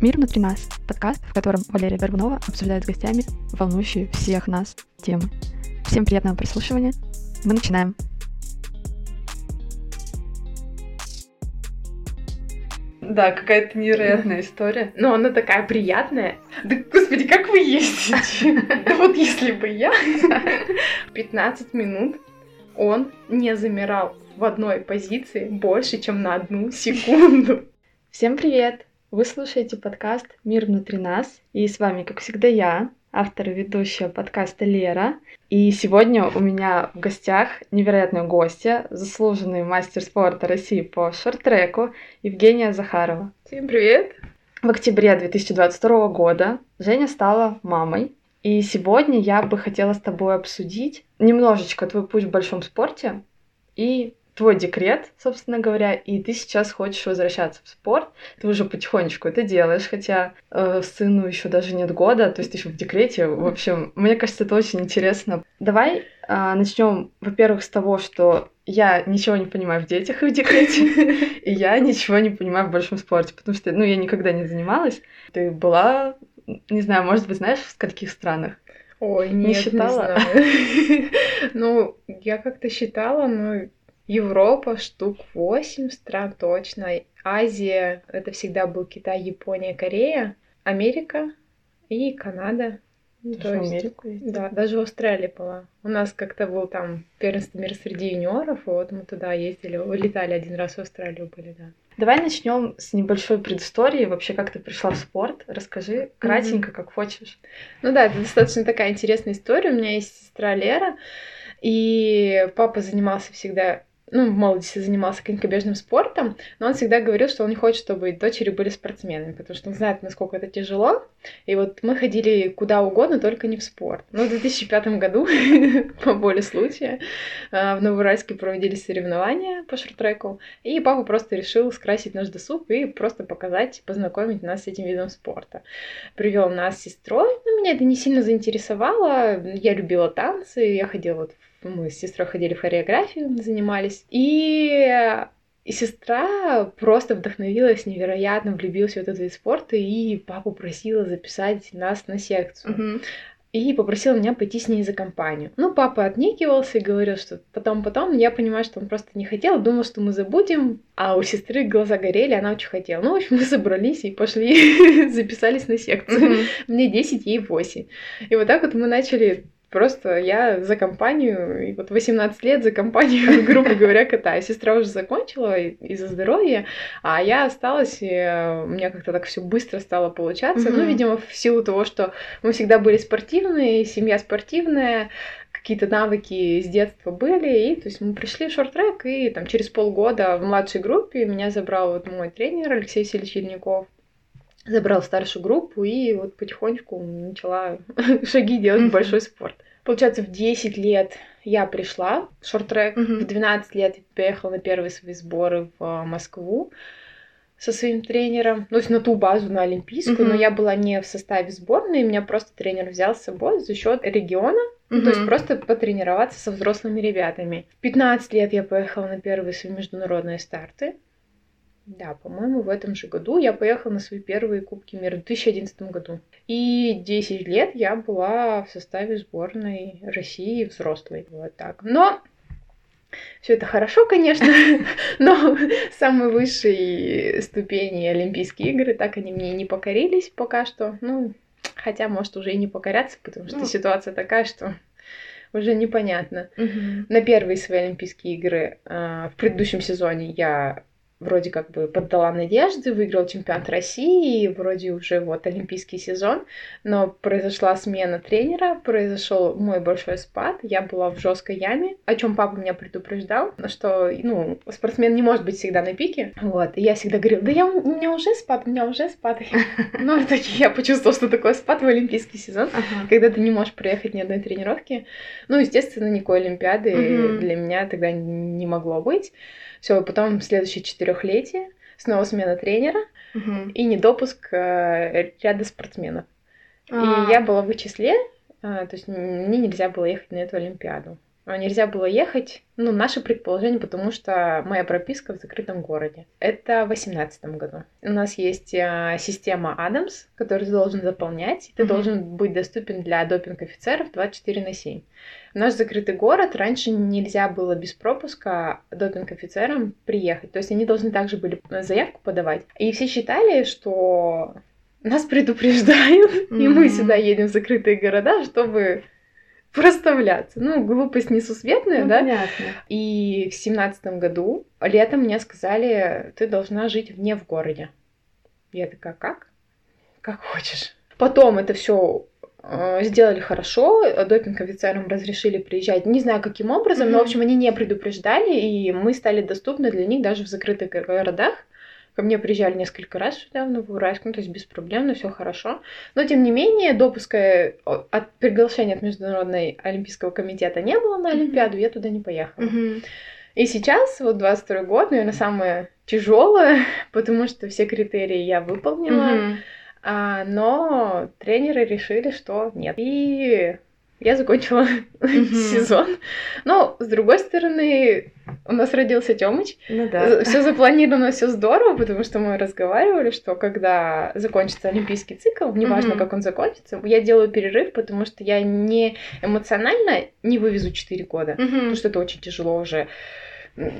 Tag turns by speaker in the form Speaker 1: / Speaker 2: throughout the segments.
Speaker 1: «Мир внутри нас» — подкаст, в котором Валерия Горбунова обсуждает с гостями волнующие всех нас темы. Всем приятного прослушивания. Мы начинаем.
Speaker 2: Да, какая-то невероятная история.
Speaker 3: Но она такая приятная. Да, господи, как вы ездите? Да вот если бы я 15 минут он не замирал в одной позиции больше, чем на одну секунду.
Speaker 1: Всем привет! Вы слушаете подкаст «Мир внутри нас», и с вами, как всегда, я, автор и ведущая подкаста Лера. И сегодня у меня в гостях невероятная гостья, заслуженный мастер спорта России по шорт-треку Евгения Захарова.
Speaker 3: Всем привет!
Speaker 1: В октябре 2022 года Женя стала мамой, и сегодня я бы хотела с тобой обсудить немножечко твой путь в большом спорте и твой декрет, собственно говоря, и ты сейчас хочешь возвращаться в спорт, ты уже потихонечку это делаешь, хотя э, сыну еще даже нет года, то есть ты еще в декрете. В общем, мне кажется, это очень интересно. Давай э, начнем, во-первых, с того, что я ничего не понимаю в детях и в декрете, и я ничего не понимаю в большом спорте, потому что, ну, я никогда не занималась. Ты была, не знаю, может быть, знаешь, в скольких странах?
Speaker 3: Ой, нет, не считала. ну, я как-то считала, но Европа штук 8 стран точно. Азия — это всегда был Китай, Япония, Корея. Америка и Канада.
Speaker 1: Ну, то есть, Америку
Speaker 3: есть. Да, даже в Австралии была. У нас как-то был там первенство мира среди юниоров, и вот мы туда ездили, улетали один раз в Австралию были, да.
Speaker 1: Давай начнем с небольшой предыстории. Вообще, как ты пришла в спорт? Расскажи кратенько, mm-hmm. как хочешь.
Speaker 3: Ну да, это достаточно такая интересная история. У меня есть сестра Лера, и папа занимался всегда ну, в молодости занимался конькобежным спортом, но он всегда говорил, что он не хочет, чтобы дочери были спортсменами, потому что он знает, насколько это тяжело. И вот мы ходили куда угодно, только не в спорт. Но в 2005 году, по воле случая, а, в Новоуральске проводились соревнования по шорт-треку, и папа просто решил скрасить наш досуг и просто показать, познакомить нас с этим видом спорта. Привел нас с сестрой, но меня это не сильно заинтересовало, я любила танцы, я ходила вот мы с сестрой ходили в хореографию, занимались. И и сестра просто вдохновилась, невероятно влюбилась в этот вид спорта, и папу просила записать нас на секцию.
Speaker 1: Mm-hmm.
Speaker 3: И попросила меня пойти с ней за компанию. Ну, папа отнекивался и говорил, что потом-потом. Я понимаю, что он просто не хотел, думал, что мы забудем. А у сестры глаза горели, она очень хотела. Ну, в общем, мы собрались и пошли, записались на секцию. Mm-hmm. Мне 10, ей 8. И вот так вот мы начали Просто я за компанию, и вот 18 лет за компанию, грубо говоря, катаюсь. Сестра уже закончила из-за здоровья, а я осталась, и у меня как-то так все быстро стало получаться. Mm-hmm. Ну, видимо, в силу того, что мы всегда были спортивные, семья спортивная, какие-то навыки с детства были, и то есть мы пришли в шорт-трек, и там через полгода в младшей группе меня забрал вот мой тренер Алексей Васильевич Ельников, забрал старшую группу и вот потихонечку начала шаги делать в большой спорт. Получается, в 10 лет я пришла в шорт-трек, в 12 лет я поехала на первые свои сборы в Москву со своим тренером, ну, то есть на ту базу, на Олимпийскую, mm-hmm. но я была не в составе сборной, меня просто тренер взял с собой за счет региона, mm-hmm. то есть просто потренироваться со взрослыми ребятами. В 15 лет я поехала на первые свои международные старты. Да, по-моему, в этом же году я поехала на свои первые Кубки мира в 2011 году. И 10 лет я была в составе сборной России взрослой. Вот так. Но все это хорошо, конечно, но самые высшие ступени Олимпийские игры, так они мне не покорились пока что. Ну, хотя, может, уже и не покорятся, потому что ну. ситуация такая, что уже непонятно.
Speaker 1: Угу.
Speaker 3: На первые свои Олимпийские игры э, в предыдущем сезоне я вроде как бы поддала надежды, выиграл чемпионат России, и вроде уже вот олимпийский сезон, но произошла смена тренера, произошел мой большой спад, я была в жесткой яме, о чем папа меня предупреждал, что, ну, спортсмен не может быть всегда на пике, вот, и я всегда говорила, да я, у меня уже спад, у меня уже спад, ну, таки я почувствовала, что такое спад в олимпийский сезон, когда ты не можешь проехать ни одной тренировки, ну, естественно, никакой олимпиады для меня тогда не могло быть, все, потом следующее четырехлетие, снова смена тренера
Speaker 1: угу.
Speaker 3: и недопуск э, ряда спортсменов. А-а-а. И я была в их числе, э, то есть мне нельзя было ехать на эту Олимпиаду. Нельзя было ехать. Ну, наше предположение, потому что моя прописка в закрытом городе. Это в 2018 году. У нас есть а, система Адамс, которую ты должен заполнять. Ты mm-hmm. должен быть доступен для допинг-офицеров 24 на 7. В наш закрытый город раньше нельзя было без пропуска допинг-офицерам приехать. То есть они должны также были заявку подавать. И все считали, что нас предупреждают, mm-hmm. и мы сюда едем в закрытые города, чтобы проставляться. Ну, глупость несусветная, ну, да?
Speaker 1: Понятно.
Speaker 3: И в семнадцатом году летом мне сказали, ты должна жить вне в городе. Я такая, как? Как хочешь. Потом это все э, сделали хорошо, допинг-офицерам разрешили приезжать, не знаю каким образом, mm-hmm. но, в общем, они не предупреждали, и мы стали доступны для них даже в закрытых городах. Ко мне приезжали несколько раз сюда, в Новоуральск, ну, то есть беспроблемно, все хорошо. Но, тем не менее, допуска от приглашения от Международного Олимпийского комитета не было на Олимпиаду, mm-hmm. я туда не поехала.
Speaker 1: Mm-hmm.
Speaker 3: И сейчас, вот 22 год, наверное, самое тяжелое, потому что все критерии я выполнила, mm-hmm. а, но тренеры решили, что нет. И я закончила mm-hmm. сезон. Но, с другой стороны, у нас родился Тёмыч.
Speaker 1: Ну да.
Speaker 3: Все запланировано, все здорово, потому что мы разговаривали, что когда закончится олимпийский цикл, неважно, mm-hmm. как он закончится, я делаю перерыв, потому что я не эмоционально не вывезу 4 года, mm-hmm. потому что это очень тяжело уже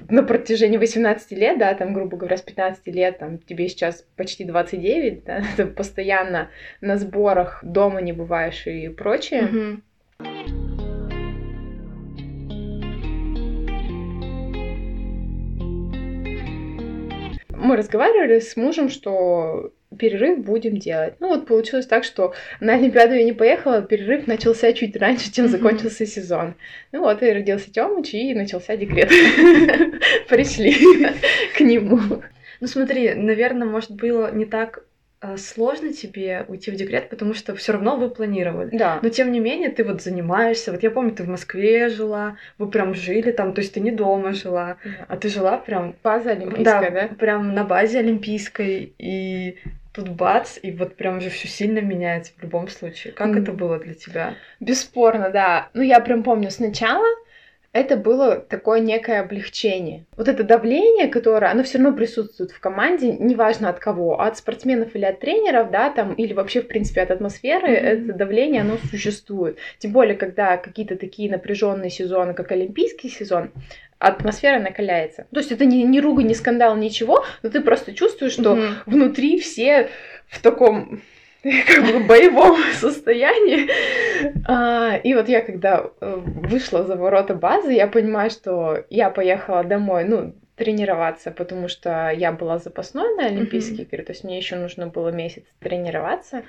Speaker 3: на протяжении 18 лет, да, там, грубо говоря, с 15 лет, там, тебе сейчас почти 29, да, ты постоянно на сборах дома не бываешь и прочее.
Speaker 1: Mm-hmm.
Speaker 3: Мы разговаривали с мужем, что перерыв будем делать. Ну вот получилось так, что на Олимпиаду я не поехала, перерыв начался чуть раньше, чем закончился сезон. Ну вот и родился Тёмыч, и начался декрет. Пришли к нему.
Speaker 1: Ну смотри, наверное, может было не так сложно тебе уйти в декрет, потому что все равно вы планировали.
Speaker 3: Да.
Speaker 1: Но тем не менее ты вот занимаешься. Вот я помню, ты в Москве жила, вы прям жили там, то есть ты не дома жила, да. а ты жила прям...
Speaker 3: База олимпийская,
Speaker 1: да?
Speaker 3: да?
Speaker 1: прям на базе олимпийской. И тут бац, и вот прям же все сильно меняется в любом случае. Как mm. это было для тебя?
Speaker 3: Бесспорно, да. Ну, я прям помню сначала, это было такое некое облегчение. Вот это давление, которое, оно все равно присутствует в команде, неважно от кого, от спортсменов или от тренеров, да, там, или вообще, в принципе, от атмосферы, mm-hmm. это давление, оно существует. Тем более, когда какие-то такие напряженные сезоны, как Олимпийский сезон, атмосфера накаляется. То есть это не, не ругань, не скандал, ничего, но ты просто чувствуешь, что mm-hmm. внутри все в таком как бы боевом состоянии. А, и вот я когда э, вышла за ворота базы, я понимаю, что я поехала домой, ну, тренироваться, потому что я была запасной на Олимпийские игры, то есть мне еще нужно было месяц тренироваться.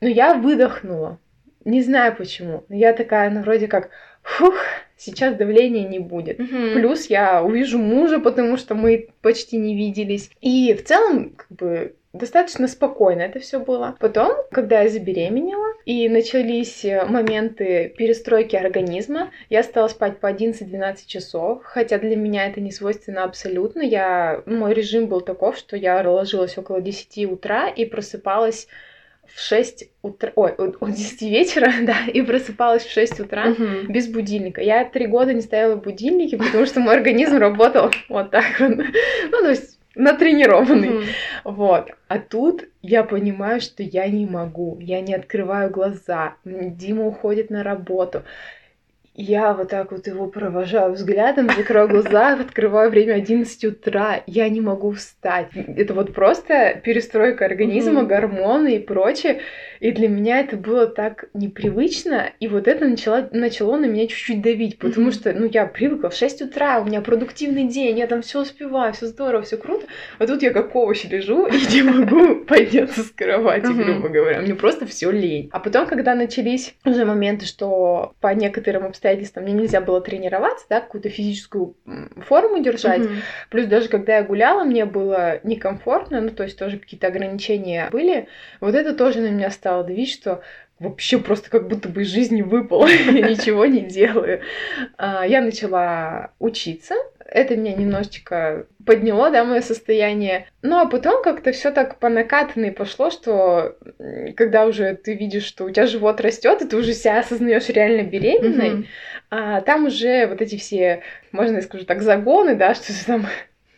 Speaker 3: Но я выдохнула. Не знаю почему. Но я такая, ну, вроде как, фух, сейчас давления не будет.
Speaker 1: Mm-hmm.
Speaker 3: Плюс я увижу мужа, потому что мы почти не виделись. И в целом, как бы, достаточно спокойно это все было. Потом, когда я забеременела и начались э, моменты перестройки организма, я стала спать по 11-12 часов, хотя для меня это не свойственно абсолютно. Я, мой режим был таков, что я ложилась около 10 утра и просыпалась в 6 утра, ой, от 10 вечера, да, и просыпалась в 6 утра
Speaker 1: uh-huh.
Speaker 3: без будильника. Я три года не ставила будильники, потому что мой организм работал вот так вот. Ну, то есть натренированный. Mm-hmm. Вот. А тут я понимаю, что я не могу, я не открываю глаза. Дима уходит на работу. Я вот так вот его провожаю взглядом, закрою глаза, открываю время 11 утра, я не могу встать. Это вот просто перестройка организма, mm-hmm. гормоны и прочее. И для меня это было так непривычно, и вот это начало, начало на меня чуть-чуть давить, потому mm-hmm. что, ну, я привыкла в 6 утра, у меня продуктивный день, я там все успеваю, все здорово, все круто, а тут я как овощ лежу и не могу подняться с кровати, грубо говоря, мне просто все лень. А потом, когда начались уже моменты, что по некоторым обстоятельствам мне нельзя было тренироваться, да, какую-то физическую форму держать, mm-hmm. плюс даже когда я гуляла, мне было некомфортно, ну, то есть тоже какие-то ограничения были, вот это тоже на меня стало стало давить, что вообще просто как будто бы из жизни выпало, я ничего не делаю. А, я начала учиться. Это меня немножечко подняло, да, мое состояние. Ну, а потом как-то все так по накатанной пошло, что когда уже ты видишь, что у тебя живот растет, и ты уже себя осознаешь реально беременной, mm-hmm. а там уже вот эти все, можно я скажу так, загоны, да, что там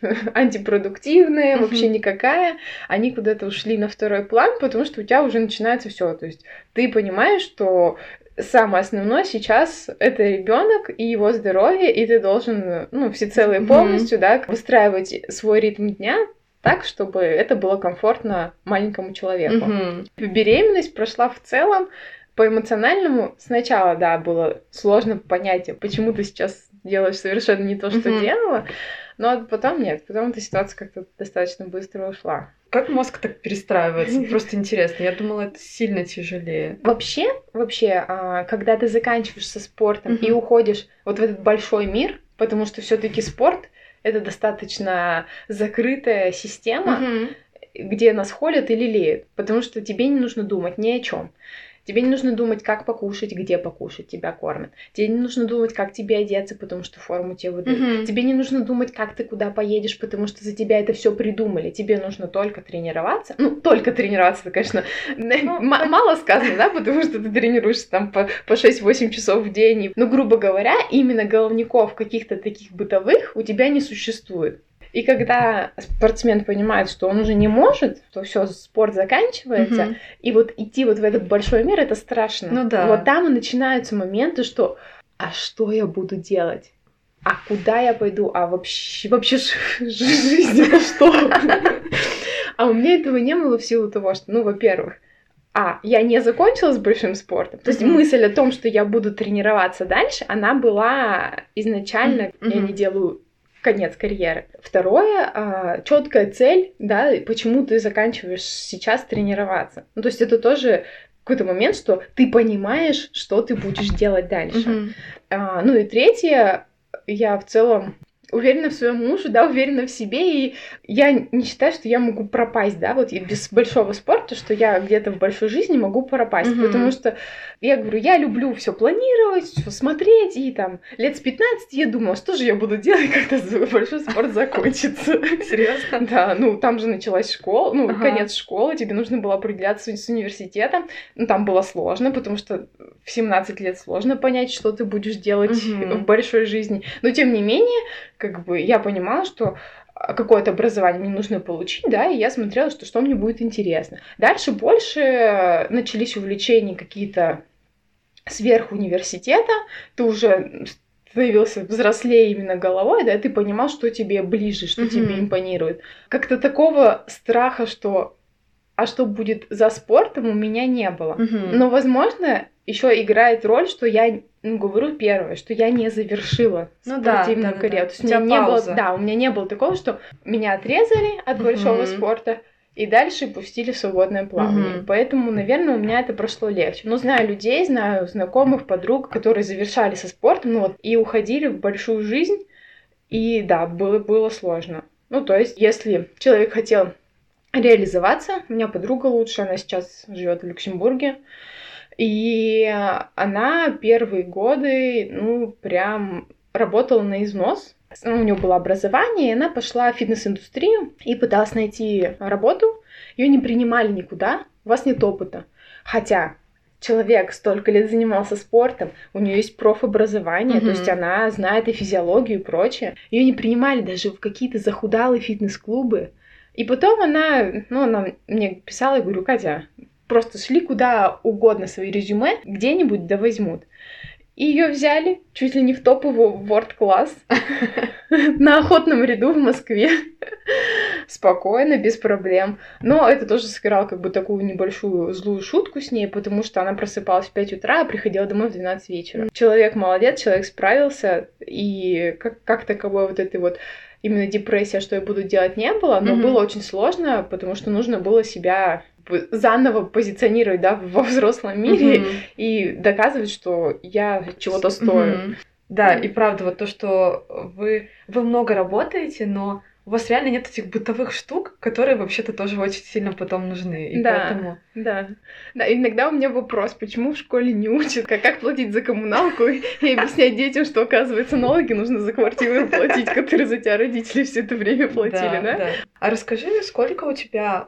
Speaker 3: антипродуктивная, вообще никакая, они куда-то ушли на второй план, потому что у тебя уже начинается все. То есть ты понимаешь, что самое основное сейчас это ребенок и его здоровье, и ты должен, ну, всецело и полностью, mm-hmm. да, выстраивать свой ритм дня так, чтобы это было комфортно маленькому человеку. Mm-hmm. Беременность прошла в целом по эмоциональному. Сначала, да, было сложно понять, почему ты сейчас делаешь совершенно не то, что mm-hmm. делала, но потом нет, потом эта ситуация как-то достаточно быстро ушла.
Speaker 1: Как мозг так перестраивается? Просто интересно. Я думала, это сильно тяжелее.
Speaker 3: Вообще, вообще, а, когда ты заканчиваешь со спортом и уходишь вот в этот большой мир, потому что все-таки спорт это достаточно закрытая система, где нас холят и лелеют, потому что тебе не нужно думать ни о чем. Тебе не нужно думать, как покушать, где покушать, тебя кормят. Тебе не нужно думать, как тебе одеться, потому что форму тебе выдают. Mm-hmm. Тебе не нужно думать, как ты куда поедешь, потому что за тебя это все придумали. Тебе нужно только тренироваться. Ну, только тренироваться, конечно, ну, мало сказано, да, потому что ты тренируешься там по, по 6-8 часов в день. Но, грубо говоря, именно головников каких-то таких бытовых у тебя не существует. И когда спортсмен понимает, что он уже не может, то все, спорт заканчивается, угу. и вот идти вот в этот большой мир, это страшно.
Speaker 1: Ну да.
Speaker 3: Вот там и начинаются моменты, что а что я буду делать? А куда я пойду? А вообще, вообще жизнь, что? А у меня этого не было в силу того, что, ну, во-первых, а, я не закончила с большим спортом. То есть mm-hmm. мысль о том, что я буду тренироваться дальше, она была изначально, mm-hmm. я не делаю конец карьеры. Второе, а, четкая цель, да, почему ты заканчиваешь сейчас тренироваться. Ну, то есть это тоже какой-то момент, что ты понимаешь, что ты будешь делать дальше. Mm-hmm. А, ну и третье, я в целом уверена в своем муже, да, уверена в себе, и я не считаю, что я могу пропасть, да, вот без большого спорта, что я где-то в большой жизни могу пропасть, угу. потому что я говорю, я люблю все планировать, все смотреть, и там лет с 15 я думала, что же я буду делать, когда большой спорт закончится.
Speaker 1: Серьезно?
Speaker 3: Да, ну там же началась школа, ну, конец школы, тебе нужно было определяться с университетом, ну, там было сложно, потому что в 17 лет сложно понять, что ты будешь делать в большой жизни, но тем не менее, как бы я понимала, что а, какое-то образование мне нужно получить, да, и я смотрела, что что мне будет интересно. Дальше больше начались увлечения какие-то сверх университета, ты уже становился взрослее именно головой, да, ты понимал, что тебе ближе, что mm-hmm. тебе импонирует. Как-то такого страха, что а что будет за спортом, у меня не было. Mm-hmm. Но, возможно, еще играет роль, что я ну, говорю первое, что я не завершила ну, спортивную да, карьеру. Да, да. То есть у меня не было, да, у меня не было такого, что меня отрезали от uh-huh. большого спорта и дальше пустили в свободное плавание. Uh-huh. Поэтому, наверное, у меня это прошло легче. Но знаю людей, знаю знакомых, подруг, которые завершали со спортом, ну вот, и уходили в большую жизнь. И да, было, было сложно. Ну, то есть, если человек хотел реализоваться, у меня подруга лучше, она сейчас живет в Люксембурге, и она первые годы, ну, прям работала на износ. Ну, у нее было образование, и она пошла в фитнес-индустрию и пыталась найти работу. Ее не принимали никуда, у вас нет опыта. Хотя человек столько лет занимался спортом, у нее есть профобразование, mm-hmm. то есть она знает и физиологию и прочее. Ее не принимали даже в какие-то захудалые фитнес-клубы. И потом она, ну, она мне писала, я говорю, Катя, просто шли куда угодно свои резюме, где-нибудь да возьмут. И ее взяли чуть ли не в топовый ворд-класс на охотном ряду в Москве. Спокойно, без проблем. Но это тоже сыграл как бы такую небольшую злую шутку с ней, потому что она просыпалась в 5 утра, а приходила домой в 12 вечера. Человек молодец, человек справился, и как, как таковой вот этой вот именно депрессия, что я буду делать, не было, но mm-hmm. было очень сложно, потому что нужно было себя заново позиционировать, да, во взрослом мире mm-hmm. и доказывать, что я чего-то стою. Mm-hmm.
Speaker 1: Да, и правда, вот то, что вы, вы много работаете, но у вас реально нет этих бытовых штук, которые вообще-то тоже очень сильно потом нужны. И
Speaker 3: Да.
Speaker 1: поэтому...
Speaker 3: Да, да, иногда у меня вопрос, почему в школе не учат, как, как платить за коммуналку и, объяснять детям, что, оказывается, налоги нужно за квартиру платить, которые за тебя родители все это время платили, да?
Speaker 1: А расскажи, сколько у тебя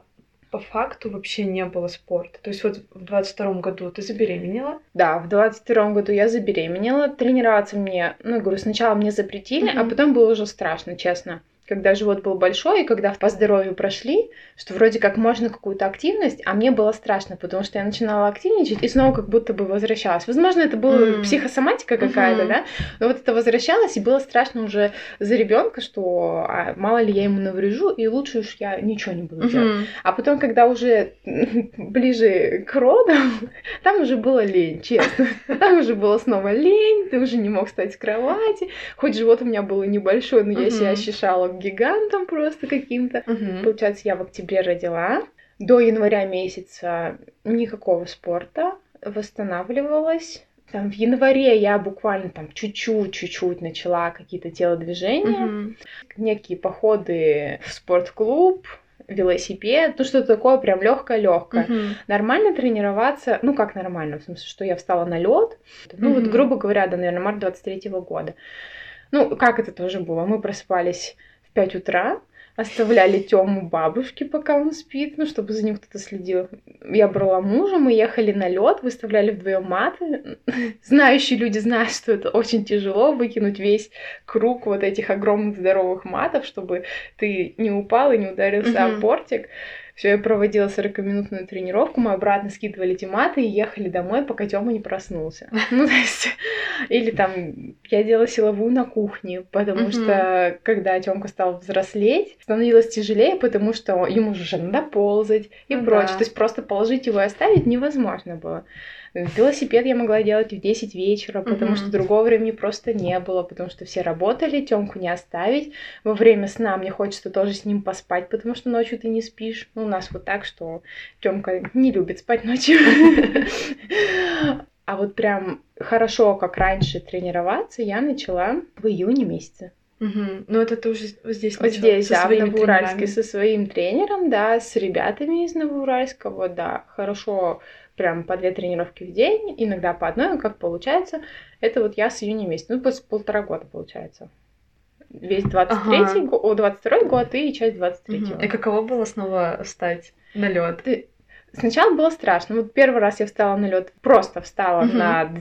Speaker 1: по факту вообще не было спорта? То есть вот в 22 году ты забеременела?
Speaker 3: Да, в 22 году я забеременела. Тренироваться мне, ну, говорю, сначала мне запретили, а
Speaker 1: Мгм.
Speaker 3: потом было уже страшно, честно. Когда живот был большой, и когда по здоровью прошли, что вроде как можно какую-то активность, а мне было страшно, потому что я начинала активничать и снова как будто бы возвращалась. Возможно, это была
Speaker 1: М.
Speaker 3: психосоматика какая-то,
Speaker 1: Мгм.
Speaker 3: да, но вот это возвращалось, и было страшно уже за ребенка, что а, мало ли я ему наврежу, и лучше уж я ничего не буду делать.
Speaker 1: Мгм.
Speaker 3: А потом, когда уже ближе к родам, там уже было лень, честно. Там уже было снова лень, ты уже не мог встать с кровати. Хоть живот у меня был небольшой, но я себя ощущала гигантом просто каким-то.
Speaker 1: Мгм.
Speaker 3: Получается, я в октябре родила. До января месяца никакого спорта. Восстанавливалась. Там в январе я буквально там чуть-чуть, чуть-чуть начала какие-то телодвижения
Speaker 1: Мгм.
Speaker 3: некие походы в спортклуб, велосипед, ну что такое прям легкое-легкое.
Speaker 1: Мгм.
Speaker 3: Нормально тренироваться, ну как нормально, в смысле, что я встала на лед, ну вот
Speaker 1: Мгм.
Speaker 3: грубо говоря, да, наверное, март 23 года. Ну как это тоже было? Мы просыпались 5 утра, оставляли Тему бабушке, пока он спит, ну, чтобы за ним кто-то следил. Я брала мужа, мы ехали на лед, выставляли вдвоем маты. Знающие люди знают, что это очень тяжело выкинуть весь круг вот этих огромных здоровых матов, чтобы ты не упал и не ударился
Speaker 1: Мгм.
Speaker 3: о бортик. Все, я проводила 40-минутную тренировку, мы обратно скидывали эти маты и ехали домой, пока Тёма не проснулся. Ну, то есть, или там я делала силовую на кухне, потому что когда Тёмка стал взрослеть, становилось тяжелее, потому что ему же надо ползать и
Speaker 1: Ну
Speaker 3: прочее. То есть просто положить его и оставить невозможно было. Велосипед я могла делать в 10 вечера, потому
Speaker 1: Мгм.
Speaker 3: что другого времени просто не было, потому что все работали, Тёмку не оставить. Во время сна мне хочется тоже с ним поспать, потому что ночью ты не спишь. Ну, у нас вот так, что Тёмка не любит спать ночью. А вот прям хорошо, как раньше тренироваться, я начала в июне месяце.
Speaker 1: Мгм. Ну, это ты уже здесь начала
Speaker 3: здесь,
Speaker 1: со
Speaker 3: да, в
Speaker 1: своими
Speaker 3: Новоуральске
Speaker 1: тренерами.
Speaker 3: со своим тренером, да, с ребятами из Новоуральска, вот, да, хорошо, прям по две тренировки в день, иногда по одной, как получается. Это вот я с июня месяца, ну, после полтора года получается. Весь 23-й
Speaker 1: Ага.
Speaker 3: год, о, 22 год и часть 23
Speaker 1: Мгм. И каково было снова встать на лед?
Speaker 3: Сначала было страшно. Вот первый раз я встала на лед, просто встала
Speaker 1: Мгм.
Speaker 3: на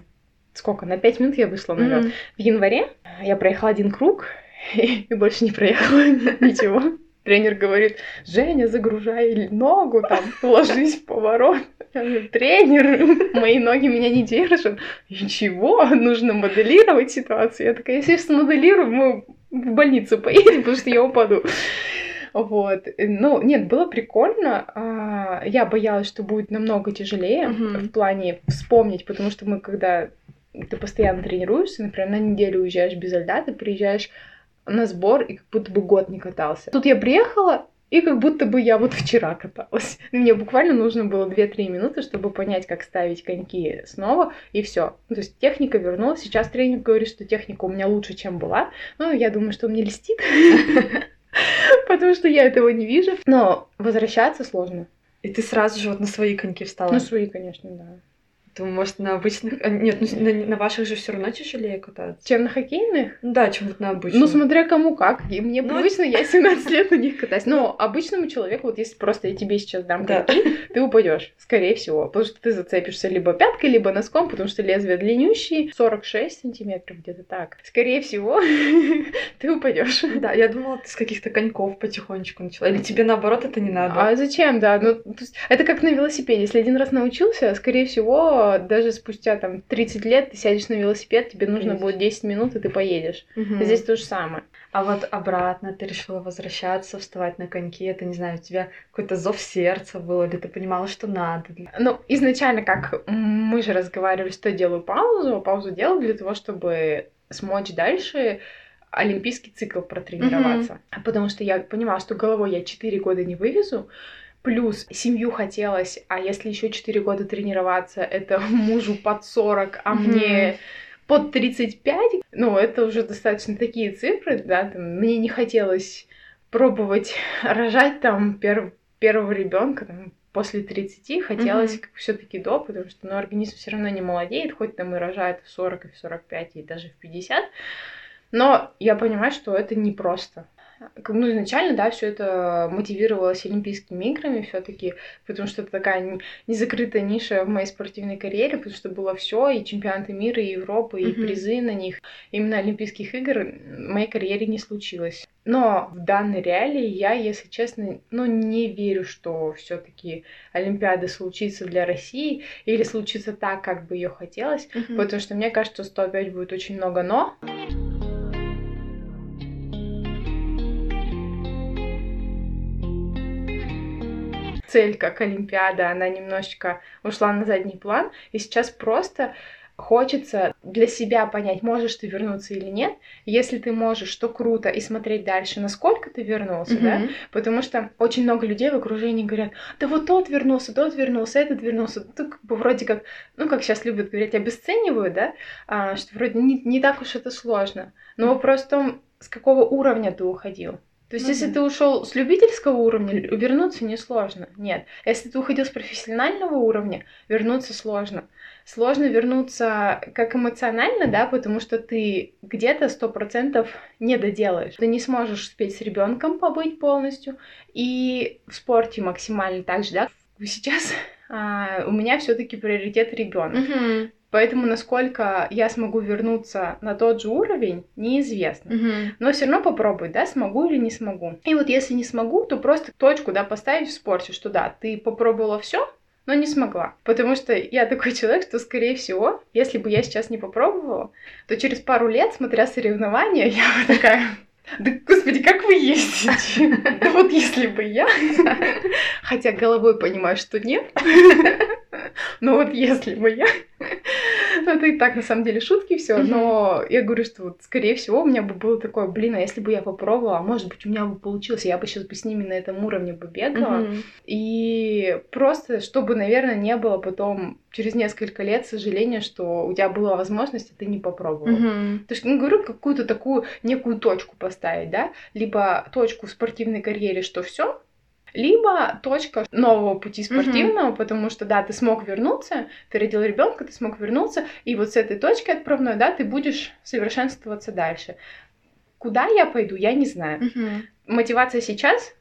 Speaker 3: сколько? На 5 минут я вышла на лед. В январе я проехала один круг и больше не проехала ничего. Тренер говорит, Женя, загружай ногу, там, ложись в поворот. Я говорю, тренер, мои ноги меня не держат. И чего? Нужно моделировать ситуацию. Я такая, если я смоделирую, мы в больницу поедем, потому что я упаду. Вот. Ну, нет, было прикольно. А, Я боялась, что будет намного тяжелее
Speaker 1: Мгм.
Speaker 3: в плане вспомнить, потому что мы, когда ты постоянно тренируешься, например, на неделю уезжаешь без льда, ты приезжаешь на сбор и как будто бы год не катался. Тут я приехала, и как будто бы я вот вчера каталась. Мне буквально нужно было 2-3 минуты, чтобы понять, как ставить коньки снова, и все. То есть техника вернулась. Сейчас тренер говорит, что техника у меня лучше, чем была. Ну, я думаю, что мне льстит, потому что я этого не вижу. Но возвращаться сложно.
Speaker 1: И ты сразу же вот на свои коньки встала?
Speaker 3: Ну, свои, конечно, да.
Speaker 1: Думаю, может, на обычных... а, Нет, ну, на, на ваших же все равно тяжелее кататься.
Speaker 3: Чем на хоккейных?
Speaker 1: Ну да, чем вот на обычных.
Speaker 3: Ну, смотря кому как. И мне
Speaker 1: Ну,
Speaker 3: привычно, я 17 лет на них катаюсь. Но обычному человеку, вот если просто я тебе сейчас дам
Speaker 1: Да.
Speaker 3: коньки, ты упадешь, скорее всего. Потому что ты зацепишься либо пяткой, либо носком, потому что лезвие длиннющие, 46 сантиметров где-то так. Скорее всего, ты упадешь.
Speaker 1: Да, я думала, ты с каких-то коньков потихонечку начала. Или тебе наоборот это не надо?
Speaker 3: А зачем, да? Ну, то это как на велосипеде. Если один раз научился, скорее всего, даже спустя там 30 лет ты сядешь на велосипед, тебе нужно
Speaker 1: Конечно.
Speaker 3: будет 10 минут, и ты поедешь.
Speaker 1: Мгм.
Speaker 3: Здесь то же самое.
Speaker 1: А вот обратно ты решила возвращаться, вставать на коньки. Это, не знаю, у тебя какой-то зов сердца был, или ты понимала, что надо?
Speaker 3: Ну, изначально, как мы же разговаривали, что я делаю паузу, а паузу делаю для того, чтобы смочь дальше олимпийский цикл протренироваться. Потому что я понимала, что головой я 4 года не вывезу, плюс семью хотелось, а если еще 4 года тренироваться, это мужу под 40, а мне под 35, ну, это уже достаточно такие цифры, да, там, мне не хотелось пробовать рожать там перв, первого ребенка там, после 30 хотелось mm-hmm. все-таки до, потому что ну, организм все равно не молодеет, хоть там и рожает в 40, и в 45, и даже в 50. Но я понимаю, что это непросто ну, изначально, да, все это мотивировалось Олимпийскими играми все-таки, потому что это такая незакрытая ниша в моей спортивной карьере, потому что было все и чемпионаты мира, и Европы, и mm-hmm. призы на них. Именно Олимпийских игр в моей карьере не случилось. Но в данной реалии я, если честно, ну, не верю, что все-таки Олимпиада случится для России или случится так, как бы ее хотелось, mm-hmm. потому что мне кажется, что опять будет очень много но. Цель как Олимпиада, она немножечко ушла на задний план, и сейчас просто хочется для себя понять, можешь ты вернуться или нет. Если ты можешь, то круто, и смотреть дальше, насколько ты вернулся, mm-hmm. да, потому что очень много людей в окружении говорят, да вот тот вернулся, тот вернулся, этот вернулся, тут как бы вроде как, ну как сейчас любят говорить, обесценивают, да, а, что вроде не, не так уж это сложно. Но вопрос в том, с какого уровня ты уходил. То есть, ну, если да. ты ушел с любительского уровня, вернуться несложно. Нет. Если ты уходил с профессионального уровня, вернуться сложно. Сложно вернуться как эмоционально, да, потому что ты где-то сто процентов не доделаешь. Ты не сможешь успеть с ребенком побыть полностью и в спорте максимально так же, да. Сейчас а, у меня все-таки приоритет ребенок.
Speaker 1: Угу.
Speaker 3: Поэтому насколько я смогу вернуться на тот же уровень, неизвестно.
Speaker 1: Угу.
Speaker 3: Но все равно попробуй, да, смогу или не смогу. И вот если не смогу, то просто точку, да, поставить в спорте, что да, ты попробовала все, но не смогла. Потому что я такой человек, что, скорее всего, если бы я сейчас не попробовала, то через пару лет, смотря соревнования, я бы такая... Да, господи, как вы ездите? Да вот если бы я... Хотя головой понимаю, что нет. Но вот если бы я... Ну, это и так, на самом деле, шутки все, но я говорю, что вот, скорее всего, у меня бы было такое, блин, а если бы я попробовала, а может быть, у меня бы получилось, я бы сейчас бы с ними на этом уровне бы бегала. И просто, чтобы, наверное, не было потом через несколько лет сожаления, что у тебя была возможность, а ты не попробовала. То есть, ну, говорю, какую-то такую некую точку поставить, да, либо точку в спортивной карьере, что все, либо точка нового пути спортивного, mm-hmm. потому что, да, ты смог вернуться, ты родил ребенка, ты смог вернуться, и вот с этой точки отправной, да, ты будешь совершенствоваться дальше. Куда я пойду, я не знаю.
Speaker 1: Mm-hmm.
Speaker 3: Мотивация сейчас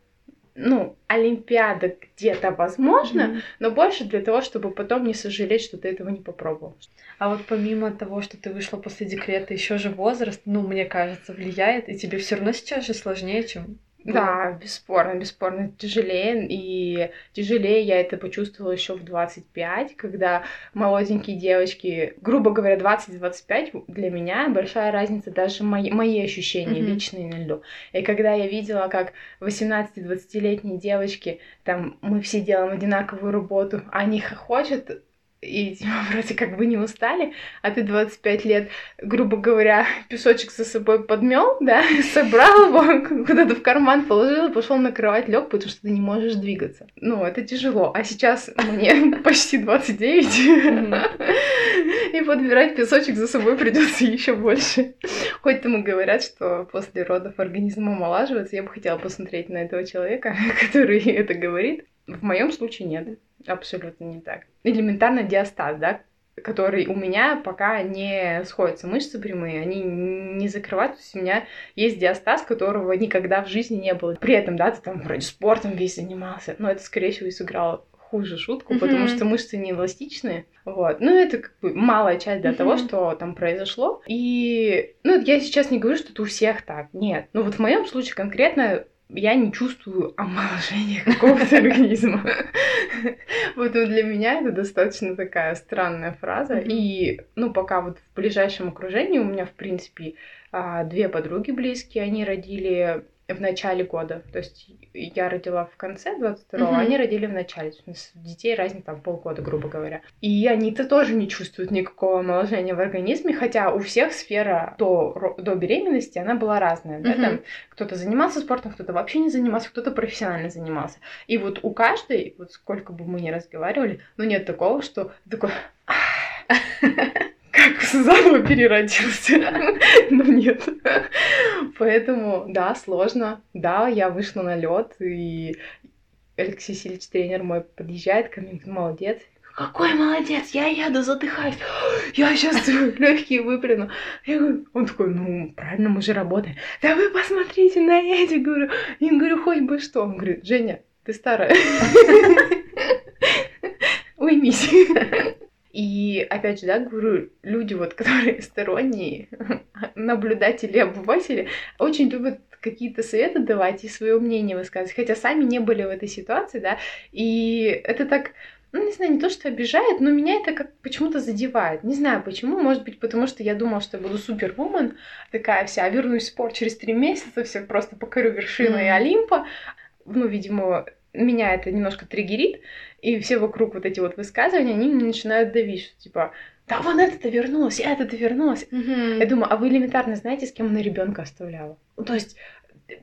Speaker 3: ну, Олимпиада где-то возможно, mm-hmm. но больше для того, чтобы потом не сожалеть, что ты этого не попробовал.
Speaker 1: А вот помимо того, что ты вышла после декрета, еще же возраст, ну, мне кажется, влияет, и тебе все равно сейчас же сложнее, чем
Speaker 3: да, бесспорно, бесспорно тяжелее. И тяжелее я это почувствовала еще в 25, когда молоденькие девочки, грубо говоря, 20-25 для меня большая разница, даже мои, мои ощущения mm-hmm. личные на льду. И когда я видела, как 18-20-летние девочки, там, мы все делаем одинаковую работу, они хохочут, и типа, вроде как бы не устали, а ты 25 лет, грубо говоря, песочек за собой подмел, да, собрал его, куда-то в карман положил, пошел на кровать, лег, потому что ты не можешь двигаться. Ну, это тяжело. А сейчас мне почти 29, и подбирать песочек за собой придется еще больше. Хоть там и говорят, что после родов организм омолаживается, я бы хотела посмотреть на этого человека, который это говорит. В моем случае нет. Абсолютно не так. Элементарно диастаз, да, который у меня пока не сходятся мышцы прямые, они не закрывают. То есть у меня есть диастаз, которого никогда в жизни не было. При этом, да, ты там вроде спортом весь занимался, но это, скорее всего, и сыграло хуже шутку, mm-hmm. потому что мышцы не эластичные. Вот. Ну, это как бы малая часть для mm-hmm. того, что там произошло. И, ну, я сейчас не говорю, что это у всех так. Нет. Ну, вот в моем случае конкретно я не чувствую омоложения какого-то организма. Вот для меня это достаточно такая странная фраза. И, ну, пока вот в ближайшем окружении у меня, в принципе, а, две подруги близкие, они родили в начале года. То есть я родила в конце 22-го, угу. они родили в начале. То есть детей разница там полгода, грубо говоря. И они-то тоже не чувствуют никакого омоложения в организме, хотя у всех сфера до, до беременности, она была разная. Да? Там кто-то занимался спортом, кто-то вообще не занимался, кто-то профессионально занимался. И вот у каждой, вот сколько бы мы ни разговаривали, ну нет такого, что такой... Как заново переродился. Но нет. Поэтому, да, сложно. Да, я вышла на лед, и Алексей Сильевич, тренер мой, подъезжает ко мне, молодец. Какой молодец, я еду, задыхаюсь. Я сейчас легкие выплюну. Я говорю, он такой, ну, правильно, мы же работаем. Да вы посмотрите на эти, говорю. Я говорю, хоть бы что. Он говорит, Женя, ты старая. Уймись. И опять же, да, говорю, люди вот, которые сторонние, наблюдатели, обыватели, очень любят какие-то советы давать и свое мнение высказывать, хотя сами не были в этой ситуации, да, и это так, ну, не знаю, не то, что обижает, но меня это как почему-то задевает. Не знаю почему, может быть, потому что я думала, что я буду супервумен, такая вся, вернусь в спорт через три месяца, все просто покорю вершины mm-hmm. Олимпа. Ну, видимо, меня это немножко триггерит, и все вокруг вот эти вот высказывания, они мне начинают давить, что типа, да вон это-то вернулась, это-то вернулась. Mm-hmm. Я думаю, а вы элементарно знаете, с кем она ребенка оставляла? Ну, то есть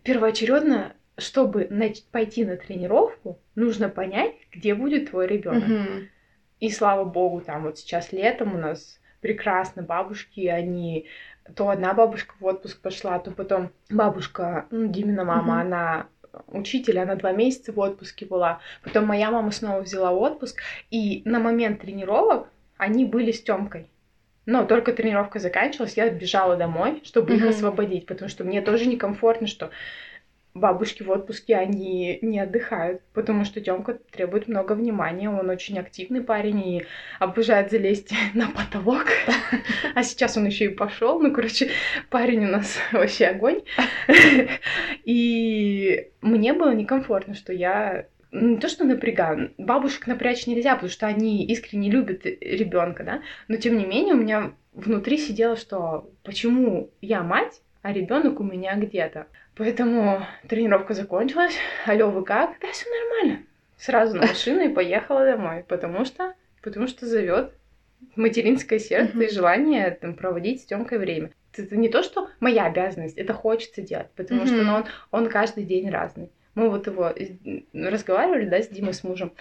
Speaker 3: первоочередно, чтобы начать пойти на тренировку, нужно понять, где будет твой ребенок. Mm-hmm. И слава богу, там вот сейчас летом у нас прекрасно бабушки, они то одна бабушка в отпуск пошла, то потом бабушка, ну, Димина мама, mm-hmm. она учитель, она два месяца в отпуске была. Потом моя мама снова взяла отпуск, и на момент тренировок они были с Тёмкой. Но только тренировка заканчивалась, я бежала домой, чтобы mm-hmm. их освободить, потому что мне тоже некомфортно, что бабушки в отпуске, они не отдыхают, потому что Тёмка требует много внимания, он очень активный парень и обожает залезть на потолок, а сейчас он еще и пошел, ну, короче, парень у нас вообще огонь, и мне было некомфортно, что я не то, что напрягаю, бабушек напрячь нельзя, потому что они искренне любят ребенка, да, но тем не менее у меня внутри сидело, что почему я мать, а ребенок у меня где-то. Поэтому тренировка закончилась. Алло, вы как? Да, все нормально. Сразу на машину и поехала домой, потому что, потому что зовет материнское сердце и желание там, проводить с Тёмкой время. Это не то, что моя обязанность, это хочется делать, потому что ну, он, он каждый день разный. Мы вот его разговаривали, да, с Димой, с мужем.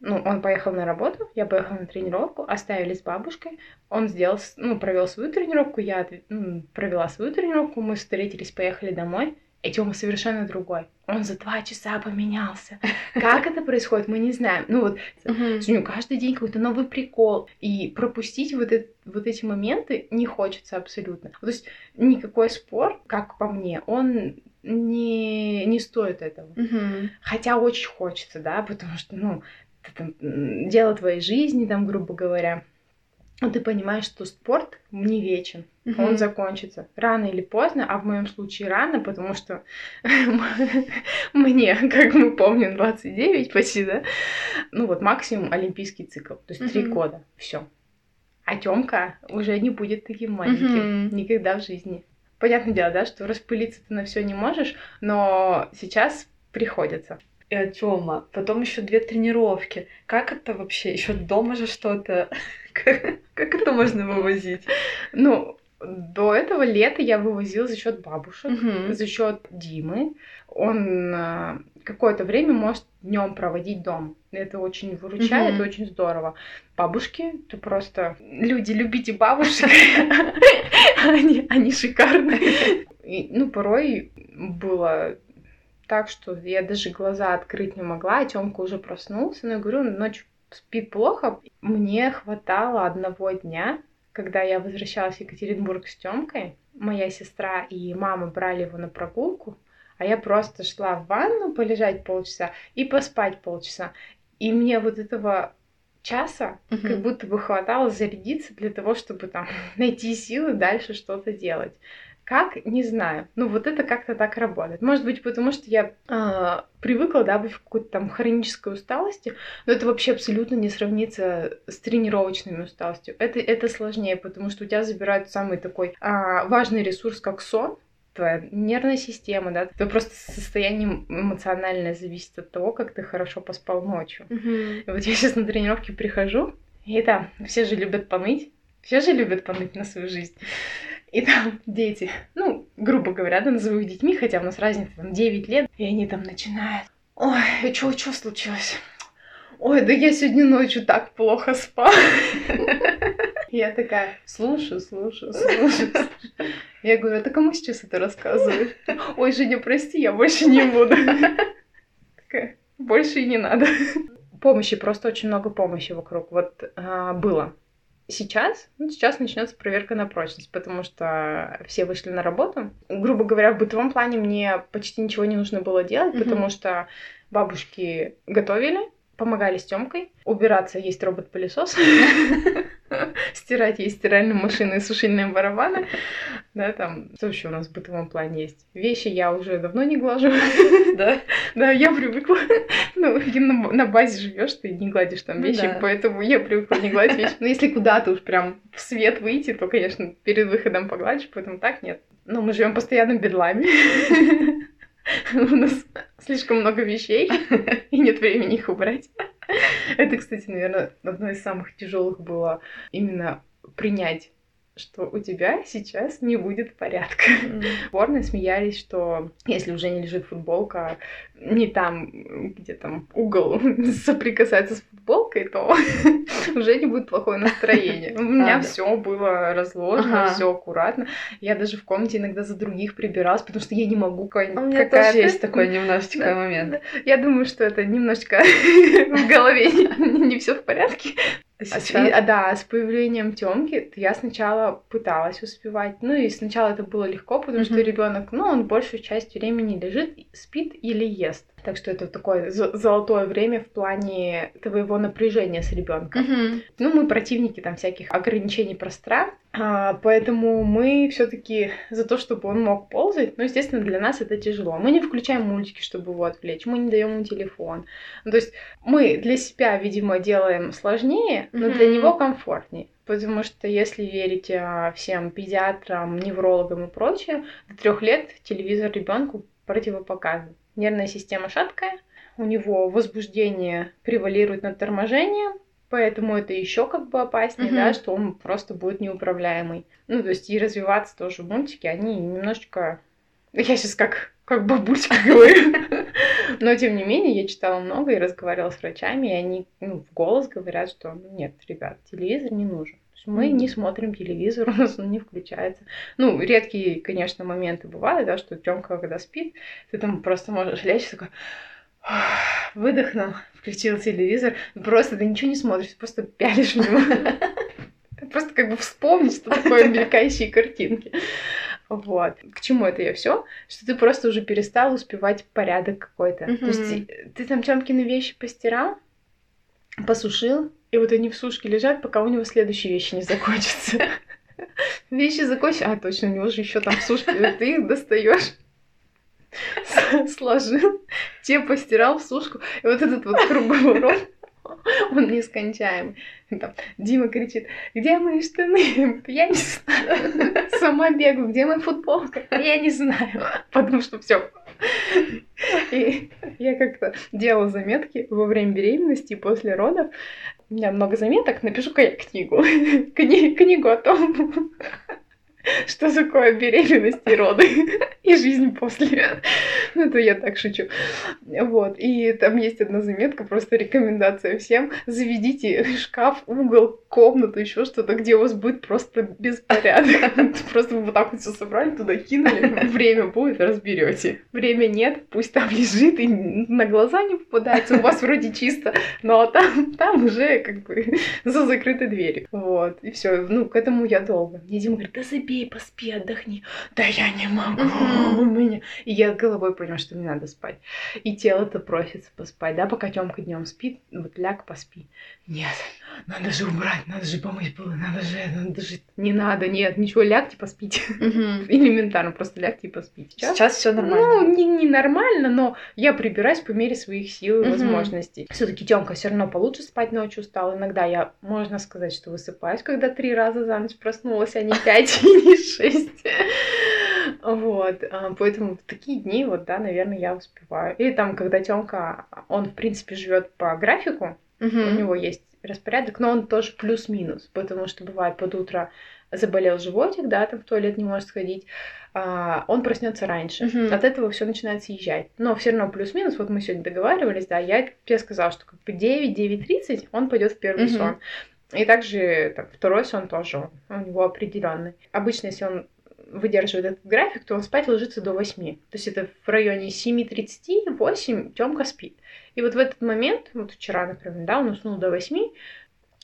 Speaker 3: Ну, он поехал на работу, я поехала на тренировку, оставили с бабушкой. Он сделал, ну, провел свою тренировку, я ну, провела свою тренировку, мы встретились, поехали домой. И Тёма совершенно другой. Он за два часа поменялся. Как это происходит, мы не знаем. Ну вот, у него каждый день какой-то новый прикол. И пропустить вот, это, вот эти моменты не хочется абсолютно. То есть никакой спор, как по мне, он не, не стоит этого. Хотя очень хочется, да, потому что, ну, это там, дело твоей жизни, там, грубо говоря. Но ты понимаешь, что спорт не вечен, uh-huh. он закончится рано или поздно, а в моем случае рано, потому что мне, как мы помним, 29 почти, да, ну вот максимум олимпийский цикл, то есть три года, все. А Тёмка уже не будет таким маленьким никогда в жизни. Понятное дело, да, что распылиться ты на все не можешь, но сейчас приходится
Speaker 1: и от Тёма, потом еще две тренировки. Как это вообще? Еще дома же что-то. Как, как это можно вывозить?
Speaker 3: Ну, до этого лета я вывозила за счет бабушек, угу. за счет Димы. Он э, какое-то время может днем проводить дом. Это очень выручает, угу. очень здорово. Бабушки, ты просто люди, любите бабушек, они, они шикарные. ну, порой было так, что я даже глаза открыть не могла, а Тёмка уже проснулся, но я говорю, ночью спит плохо. Мне хватало одного дня, когда я возвращалась в Екатеринбург с Тёмкой, моя сестра и мама брали его на прогулку, а я просто шла в ванну полежать полчаса и поспать полчаса. И мне вот этого часа угу. как будто бы хватало зарядиться для того, чтобы там найти силы дальше что-то делать. Как? Не знаю. Ну, вот это как-то так работает. Может быть, потому что я э, привыкла, да, быть в какой-то там хронической усталости, но это вообще абсолютно не сравнится с тренировочными усталостью. Это, это сложнее, потому что у тебя забирают самый такой э, важный ресурс, как сон, твоя нервная система, да, твое просто состояние эмоциональное зависит от того, как ты хорошо поспал ночью. Mm-hmm. И вот я сейчас на тренировке прихожу, и там все же любят поныть, все же любят поныть на свою жизнь. И там дети, ну, грубо говоря, да, назову их детьми, хотя у нас разница там 9 лет, и они там начинают. Ой, что, что случилось? Ой, да я сегодня ночью так плохо спал. Я такая, слушаю, слушаю, слушаю. Я говорю, а ты кому сейчас это рассказываешь? Ой, Женя, прости, я больше не буду. Такая, больше и не надо. Помощи, просто очень много помощи вокруг. Вот а, было. Сейчас, ну, сейчас начнется проверка на прочность, потому что все вышли на работу. Грубо говоря, в бытовом плане мне почти ничего не нужно было делать, mm-hmm. потому что бабушки готовили, помогали с Тёмкой. Убираться есть робот-пылесос. Стирать есть стиральная машина и сушильные барабаны. Да, там, что еще у нас в бытовом плане есть? Вещи я уже давно не глажу. Да? Да, я привыкла. Ну, на базе живешь, ты не гладишь там ну вещи, поэтому я привыкла не гладить вещи. Но если куда-то уж прям в свет выйти, то, конечно, перед выходом погладишь, поэтому так нет. Но мы живем постоянно бедлами. У нас слишком много вещей, и нет времени их убрать. Это, кстати, наверное, одно из самых тяжелых было именно принять что у тебя сейчас не будет порядка. Mm. Смеялись, что если уже не лежит футболка не там, где там угол соприкасается с футболкой, то уже не будет плохое настроение. У меня все было разложено, все аккуратно. Я даже в комнате иногда за других прибиралась, потому что я не могу.
Speaker 1: Тоже есть такой немножечко момент.
Speaker 3: Я думаю, что это немножечко в голове не все в порядке. А, с, да, с появлением Тёмки я сначала пыталась успевать. Ну и сначала это было легко, потому mm-hmm. что ребенок, ну, он большую часть времени лежит, спит или ест. Так что это такое золотое время в плане твоего напряжения с ребенком. Mm-hmm. Ну, мы противники там всяких ограничений пространств, а, поэтому мы все-таки за то, чтобы он мог ползать. Ну, естественно, для нас это тяжело. Мы не включаем мультики, чтобы его отвлечь, мы не даем ему телефон. Ну, то есть мы для себя, видимо, делаем сложнее, но mm-hmm. для него комфортнее. Потому что если верить а, всем педиатрам, неврологам и прочее, до трех лет телевизор ребенку противопоказан нервная система шаткая, у него возбуждение превалирует над торможением, поэтому это еще как бы опаснее, mm-hmm. да, что он просто будет неуправляемый. Ну, то есть и развиваться тоже мультики, они немножечко... Я сейчас как, как бабулька говорю. Но, тем не менее, я читала много и разговаривала с врачами, и они ну, в голос говорят, что нет, ребят, телевизор не нужен мы не смотрим телевизор, у нас он не включается. Ну, редкие, конечно, моменты бывают, да, что Тёмка, когда спит, ты там просто можешь лечь такой, выдохнул, включил телевизор, просто ты ничего не смотришь, просто пялишь в него. Просто как бы вспомнить, что такое мелькающие картинки. Вот. К чему это я все? Что ты просто уже перестал успевать порядок какой-то. То есть ты там Тёмкины вещи постирал, посушил, и вот они в сушке лежат, пока у него следующие вещи не закончатся. Вещи закончатся. А, точно, у него же еще там в сушке. Ты их достаешь сложил, те постирал в сушку. И вот этот вот круговорот, он нескончаемый. Там, Дима кричит, где мои штаны? Я не знаю. Сама бегаю, где моя футболка? Я не знаю. Потому что все. И я как-то делала заметки во время беременности и после родов у меня много заметок, напишу-ка я книгу. Кни- книгу о том, что такое беременность и роды, и жизнь после. Ну, это я так шучу. Вот, и там есть одна заметка, просто рекомендация всем. Заведите шкаф, угол, комнату, еще что-то, где у вас будет просто беспорядок. Просто вот так вот все собрали, туда кинули, время будет, разберете. Время нет, пусть там лежит и на глаза не попадается, у вас вроде чисто, но там, там уже как бы за закрытой дверью. Вот, и все. Ну, к этому я долго. Мне Дима говорит, да забей, поспи, отдохни. Да я не могу, у меня. И я головой поняла, что мне надо спать. И тело-то просится поспать, да, пока Тёмка днем спит, вот ляг, поспи. Нет, надо же убрать, надо же помыть полы, надо же, надо же, не надо, нет, ничего, лягте, поспите. Угу. Элементарно, просто лягте и поспите.
Speaker 1: Сейчас, Сейчас все нормально.
Speaker 3: Ну, не, не нормально, но я прибираюсь по мере своих сил и угу. возможностей. Все-таки Тёмка все равно получше спать ночью стал. Иногда я, можно сказать, что высыпаюсь, когда три раза за ночь проснулась, а не пять и не шесть. Вот, а, поэтому в такие дни, вот, да, наверное, я успеваю. Или там, когда Тёмка, он, в принципе, живет по графику, угу. у него есть распорядок, но он тоже плюс-минус, потому что бывает под утро заболел животик, да, там в туалет не может сходить, а, он проснется раньше. Uh-huh. От этого все начинает съезжать. Но все равно плюс-минус, вот мы сегодня договаривались, да, я тебе сказала, что как бы 9-9.30 он пойдет в первый uh-huh. сон. И также так, второй сон тоже у него определенный. Обычно, если он выдерживает этот график, то он спать ложится до 8. То есть это в районе 7.30, 8 Тёмка спит. И вот в этот момент, вот вчера, например, да, он уснул до 8,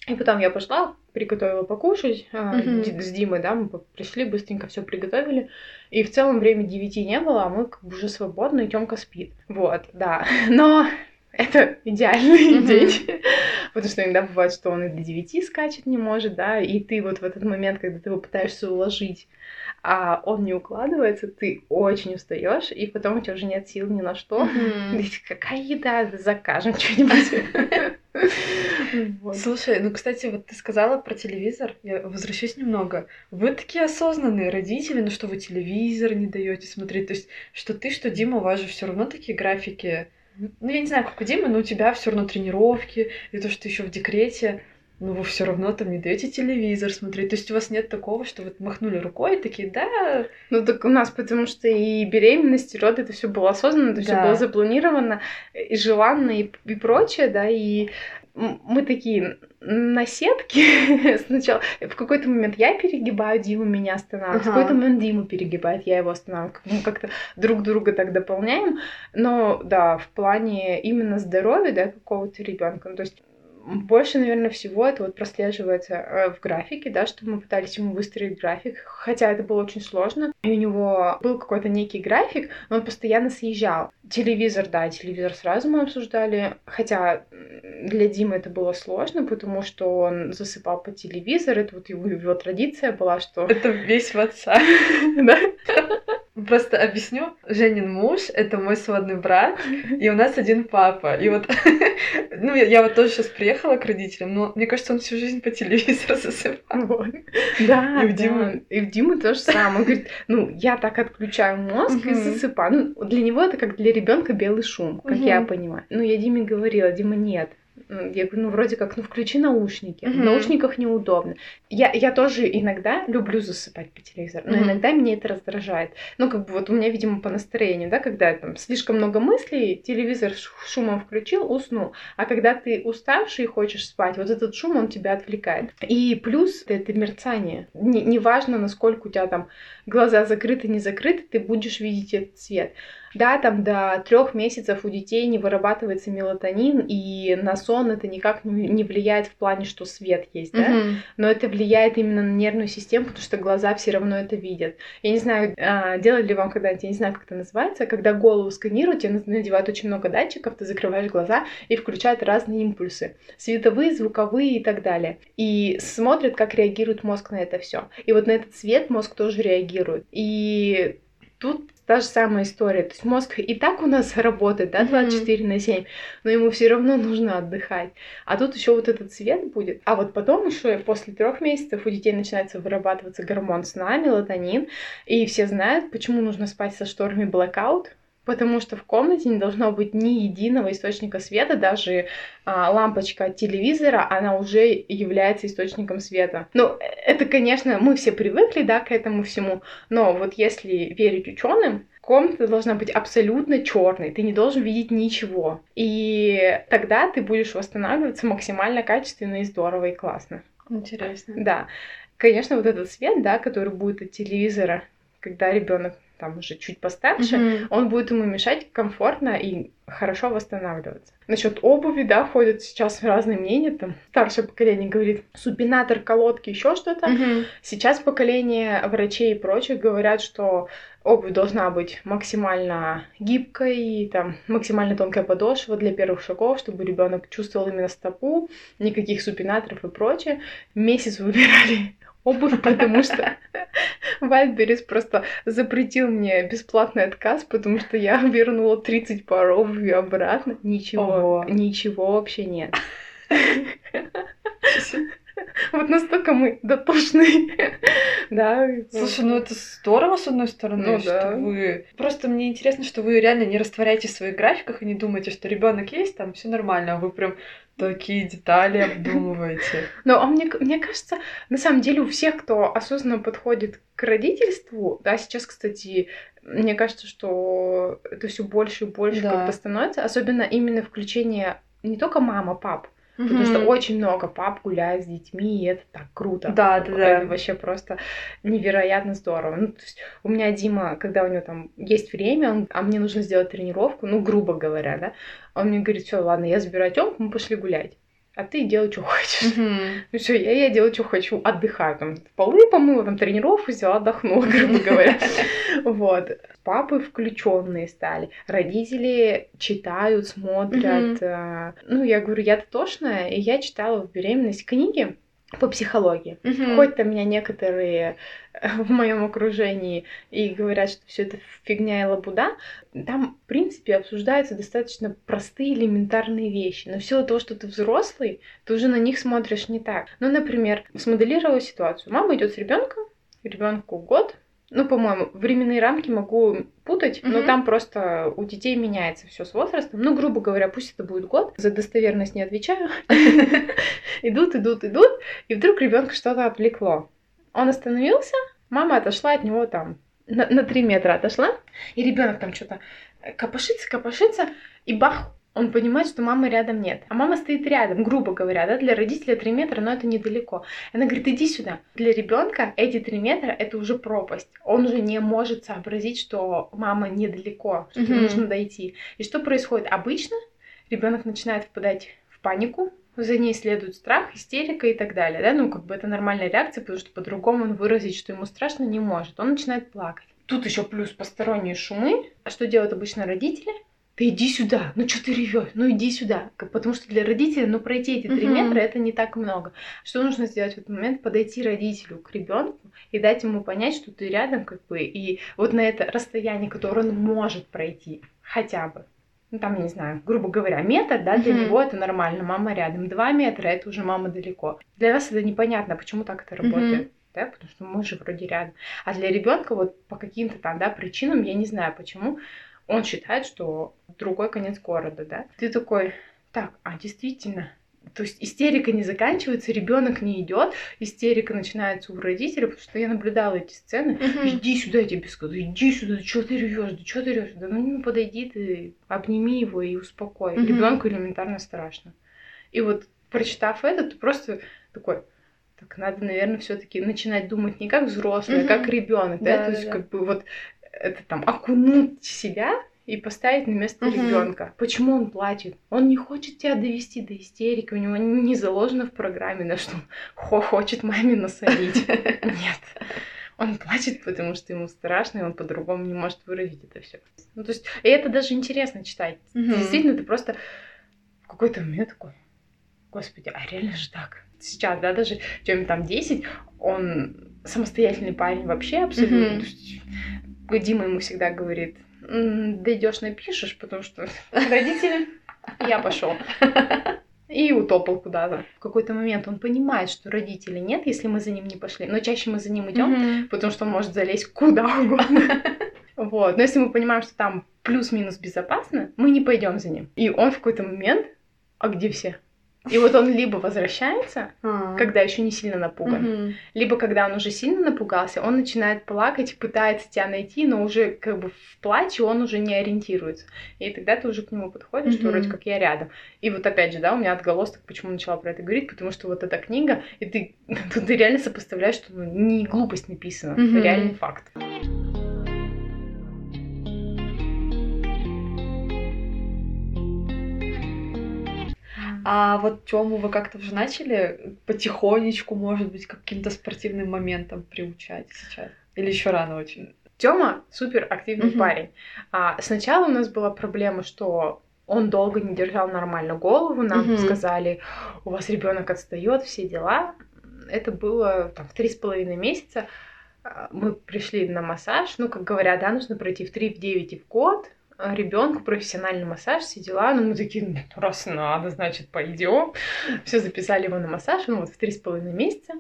Speaker 3: и потом я пошла, приготовила покушать mm-hmm. с Димой, да, мы пришли, быстренько все приготовили. И в целом время 9 не было, а мы как бы уже свободны, и Тёмка спит. Вот, да. Но это идеальный mm-hmm. день. Потому что иногда бывает, что он и до 9 скачет не может, да, и ты вот в этот момент, когда ты его пытаешься уложить, а он не укладывается, ты очень устаешь, и потом у тебя уже нет сил ни на что. Mm-hmm. Какая еда? Закажем что-нибудь.
Speaker 1: Слушай, ну, кстати, вот ты сказала про телевизор, я возвращусь немного. Вы такие осознанные родители, ну что вы телевизор не даете смотреть, то есть что ты, что Дима, у вас же все равно такие графики. Ну, я не знаю, как у Димы, но у тебя все равно тренировки, и то, что ты еще в декрете но вы все равно там не даете телевизор смотреть. То есть у вас нет такого, что вот махнули рукой и такие, да.
Speaker 3: Ну так у нас, потому что и беременность, и роды, это все было осознанно, это да. все было запланировано, и желанно, и, и прочее, да, и мы такие на сетке сначала. В какой-то момент я перегибаю, Дима меня останавливает. Ага. В какой-то момент Дима перегибает, я его останавливаю. Мы как-то друг друга так дополняем. Но да, в плане именно здоровья, да, какого-то ребенка. Ну, то есть больше, наверное, всего это вот прослеживается э, в графике, да, что мы пытались ему выстроить график, хотя это было очень сложно. И у него был какой-то некий график, но он постоянно съезжал. Телевизор, да, телевизор сразу мы обсуждали, хотя для Димы это было сложно, потому что он засыпал по телевизору, это вот его, его традиция была, что...
Speaker 1: Это весь в отца. Да? Просто объясню. Женин муж — это мой сводный брат, и у нас один папа. И вот, ну, я, я вот тоже сейчас приехала к родителям, но мне кажется, он всю жизнь по телевизору засыпал.
Speaker 3: Да, и у Димы. И у Димы то же самое. Он говорит, ну, я так отключаю мозг и засыпаю. Ну, для него это как для ребенка белый шум, как я понимаю. Ну, я Диме говорила, Дима, нет, я говорю, ну, вроде как, ну, включи наушники. Mm-hmm. В наушниках неудобно. Я, я тоже иногда люблю засыпать по телевизору, но mm-hmm. иногда меня это раздражает. Ну, как бы вот у меня, видимо, по настроению, да, когда там слишком много мыслей, телевизор шумом включил, уснул. А когда ты уставший и хочешь спать, вот этот шум, он тебя отвлекает. И плюс это мерцание. Неважно, насколько у тебя там глаза закрыты, не закрыты, ты будешь видеть этот цвет. Да, там до трех месяцев у детей не вырабатывается мелатонин, и на сон это никак не влияет в плане, что свет есть, да, mm-hmm. но это влияет именно на нервную систему, потому что глаза все равно это видят. Я не знаю, а, делали ли вам когда-нибудь, я не знаю, как это называется, когда голову сканируют, тебе надевают очень много датчиков, ты закрываешь глаза и включают разные импульсы, световые, звуковые и так далее. И смотрят, как реагирует мозг на это все. И вот на этот свет мозг тоже реагирует. И тут та же самая история. То есть мозг и так у нас работает, да, 24 mm-hmm. на 7, но ему все равно нужно отдыхать. А тут еще вот этот цвет будет. А вот потом еще после трех месяцев у детей начинается вырабатываться гормон сна, мелатонин, и все знают, почему нужно спать со шторами blackout, потому что в комнате не должно быть ни единого источника света, даже а, лампочка от телевизора, она уже является источником света. Ну, это, конечно, мы все привыкли, да, к этому всему, но вот если верить ученым, комната должна быть абсолютно черной, ты не должен видеть ничего. И тогда ты будешь восстанавливаться максимально качественно и здорово и классно.
Speaker 1: Интересно.
Speaker 3: Да. Конечно, вот этот свет, да, который будет от телевизора, когда ребенок там уже чуть постарше, mm-hmm. он будет ему мешать комфортно и хорошо восстанавливаться. Насчет обуви, да, ходят сейчас разные мнения, там старшее поколение говорит супинатор, колодки, еще что-то. Mm-hmm. Сейчас поколение врачей и прочих говорят, что обувь должна быть максимально гибкой, там максимально тонкая подошва для первых шагов, чтобы ребенок чувствовал именно стопу, никаких супинаторов и прочее. Месяц выбирали обувь, потому что Вальберис просто запретил мне бесплатный отказ, потому что я вернула 30 пар обуви обратно. Ничего, Ого. ничего вообще нет. Вот настолько мы дотошные. да.
Speaker 1: Слушай, ну это здорово, с одной стороны, ну, что да. вы... Просто мне интересно, что вы реально не растворяете в своих графиках и не думаете, что ребенок есть, там все нормально, а вы прям такие детали обдумываете.
Speaker 3: Ну, а мне, мне кажется, на самом деле у всех, кто осознанно подходит к родительству, да, сейчас, кстати, мне кажется, что это все больше и больше да. как-то становится, особенно именно включение не только мама, пап, Потому что очень много пап гуляет с детьми, и это так круто.
Speaker 1: Да, да,
Speaker 3: Это
Speaker 1: да.
Speaker 3: вообще просто невероятно здорово. Ну, то есть у меня Дима, когда у него там есть время, он- а мне нужно сделать тренировку, ну, грубо говоря, да, он мне говорит, все, ладно, я забираю Тёмку, мы пошли гулять. А ты делай, что хочешь.
Speaker 1: Мгм.
Speaker 3: Ну все, я, я делаю, что хочу, отдыхаю. Там, полы помыла, там, тренировку взяла, отдохнула, грубо говоря. Вот. Папы включенные стали. Родители читают, смотрят. э, Ну, я говорю, я дотошная, и я читала в беременность книги по психологии.
Speaker 1: Мгм.
Speaker 3: Хоть там меня некоторые э, в моем окружении и говорят, что все это фигня и лабуда, там, в принципе, обсуждаются достаточно простые элементарные вещи. Но в силу того, что ты взрослый, ты уже на них смотришь не так. Ну, например, смоделировала ситуацию. Мама идет с ребенком, ребенку год. Ну, по-моему, временные рамки могу путать, но
Speaker 1: Мгм.
Speaker 3: там просто у детей меняется все с возрастом. Ну, грубо говоря, пусть это будет год. За достоверность не отвечаю. Идут, идут, идут, и вдруг ребенка что-то отвлекло. Он остановился, мама отошла от него там на, на 3 метра отошла, и ребенок там что-то копошится, копошится, и бах, он понимает, что мамы рядом нет. А мама стоит рядом, грубо говоря, да, для родителя 3 метра, но это недалеко. Она говорит, иди сюда. Для ребенка эти 3 метра это уже пропасть. Он уже не может сообразить, что мама недалеко, что
Speaker 1: Мгм.
Speaker 3: нужно дойти. И что происходит? Обычно ребенок начинает впадать в панику, за ней следует страх, истерика и так далее, да, ну, как бы это нормальная реакция, потому что по-другому он выразить, что ему страшно, не может. Он начинает плакать. Тут еще плюс посторонние шумы. А что делают обычно родители? Да иди сюда, ну что ты ревешь, ну иди сюда. Потому что для родителей, ну пройти эти три
Speaker 1: Мгм.
Speaker 3: метра это не так много. Что нужно сделать в этот момент? Подойти родителю к ребенку и дать ему понять, что ты рядом, как бы, и вот на это расстояние, которое он может пройти, хотя бы. Ну, там, не знаю, грубо говоря, метр, да, для
Speaker 1: Мгм.
Speaker 3: него это нормально, мама рядом. Два метра, это уже мама далеко. Для нас это непонятно, почему так это работает. Да, потому что мы же вроде рядом. А для ребенка вот по каким-то там, да, причинам, я не знаю почему, он считает, что другой конец города, да. Ты такой, так, а действительно, то есть истерика не заканчивается, ребенок не идет, истерика начинается у родителей, потому что я наблюдала эти сцены.
Speaker 1: Мгм.
Speaker 3: Иди сюда, я тебе сказала, иди сюда, что ты ревешь, да что ты ревешь, да ну не подойди ты, обними его и успокой.
Speaker 1: Мгм.
Speaker 3: Ребенку элементарно страшно. И вот прочитав это, ты просто такой, так надо, наверное, все-таки начинать думать не как взрослый,
Speaker 1: Мгм.
Speaker 3: а как ребенок, да,
Speaker 1: Да,
Speaker 3: то есть
Speaker 1: да.
Speaker 3: как бы вот это там окунуть себя и поставить на место
Speaker 1: Мгм.
Speaker 3: ребенка. Почему он плачет? Он не хочет тебя довести до истерики, у него не заложено в программе, на что он хо- хочет маме насолить. Нет. Он плачет, потому что ему страшно, и он по-другому не может выразить это все. Ну, то есть, и это даже интересно читать.
Speaker 1: Мгм.
Speaker 3: Действительно, ты просто в какой-то момент такой, господи, а реально же так? Сейчас, да, даже Тёме там 10, он самостоятельный парень вообще абсолютно.
Speaker 1: Мгм.
Speaker 3: Дима ему всегда говорит, дойдешь, напишешь, потому что родители, я пошел. И утопал куда-то. В какой-то момент он понимает, что родителей нет, если мы за ним не пошли. Но чаще мы за ним идем,
Speaker 1: Мгм.
Speaker 3: потому что он может залезть куда угодно. Вот. Но если мы понимаем, что там плюс-минус безопасно, мы не пойдем за ним. И он в какой-то момент, а где все? И вот он либо возвращается,
Speaker 1: А.
Speaker 3: когда еще не сильно напуган, либо когда он уже сильно напугался, он начинает плакать, пытается тебя найти, но уже как бы в плаче он уже не ориентируется. И тогда ты уже к нему подходишь, что вроде как я рядом. И вот опять же, да, у меня отголосток, почему начала про это говорить, потому что вот эта книга, и ты, ты реально сопоставляешь, что ну, не глупость написана, это реальный факт.
Speaker 1: А вот Тему вы как-то уже начали потихонечку, может быть, каким-то спортивным моментам приучать сейчас? Или еще рано очень?
Speaker 3: Тёма супер активный
Speaker 1: Мгм.
Speaker 3: парень. А, сначала у нас была проблема, что он долго не держал нормально голову. Нам
Speaker 1: Мгм.
Speaker 3: сказали, у вас ребенок отстает, все дела. Это было там, в три с половиной месяца. А, Мы пришли на массаж. Ну, как говорят, да, нужно пройти в 3, в 9 и в год. Ребенку профессиональный массаж, все дела. Ну, мы такие, «Ну, раз надо, значит, пойдем. Все записали его на массаж, ну, вот в три с половиной месяца.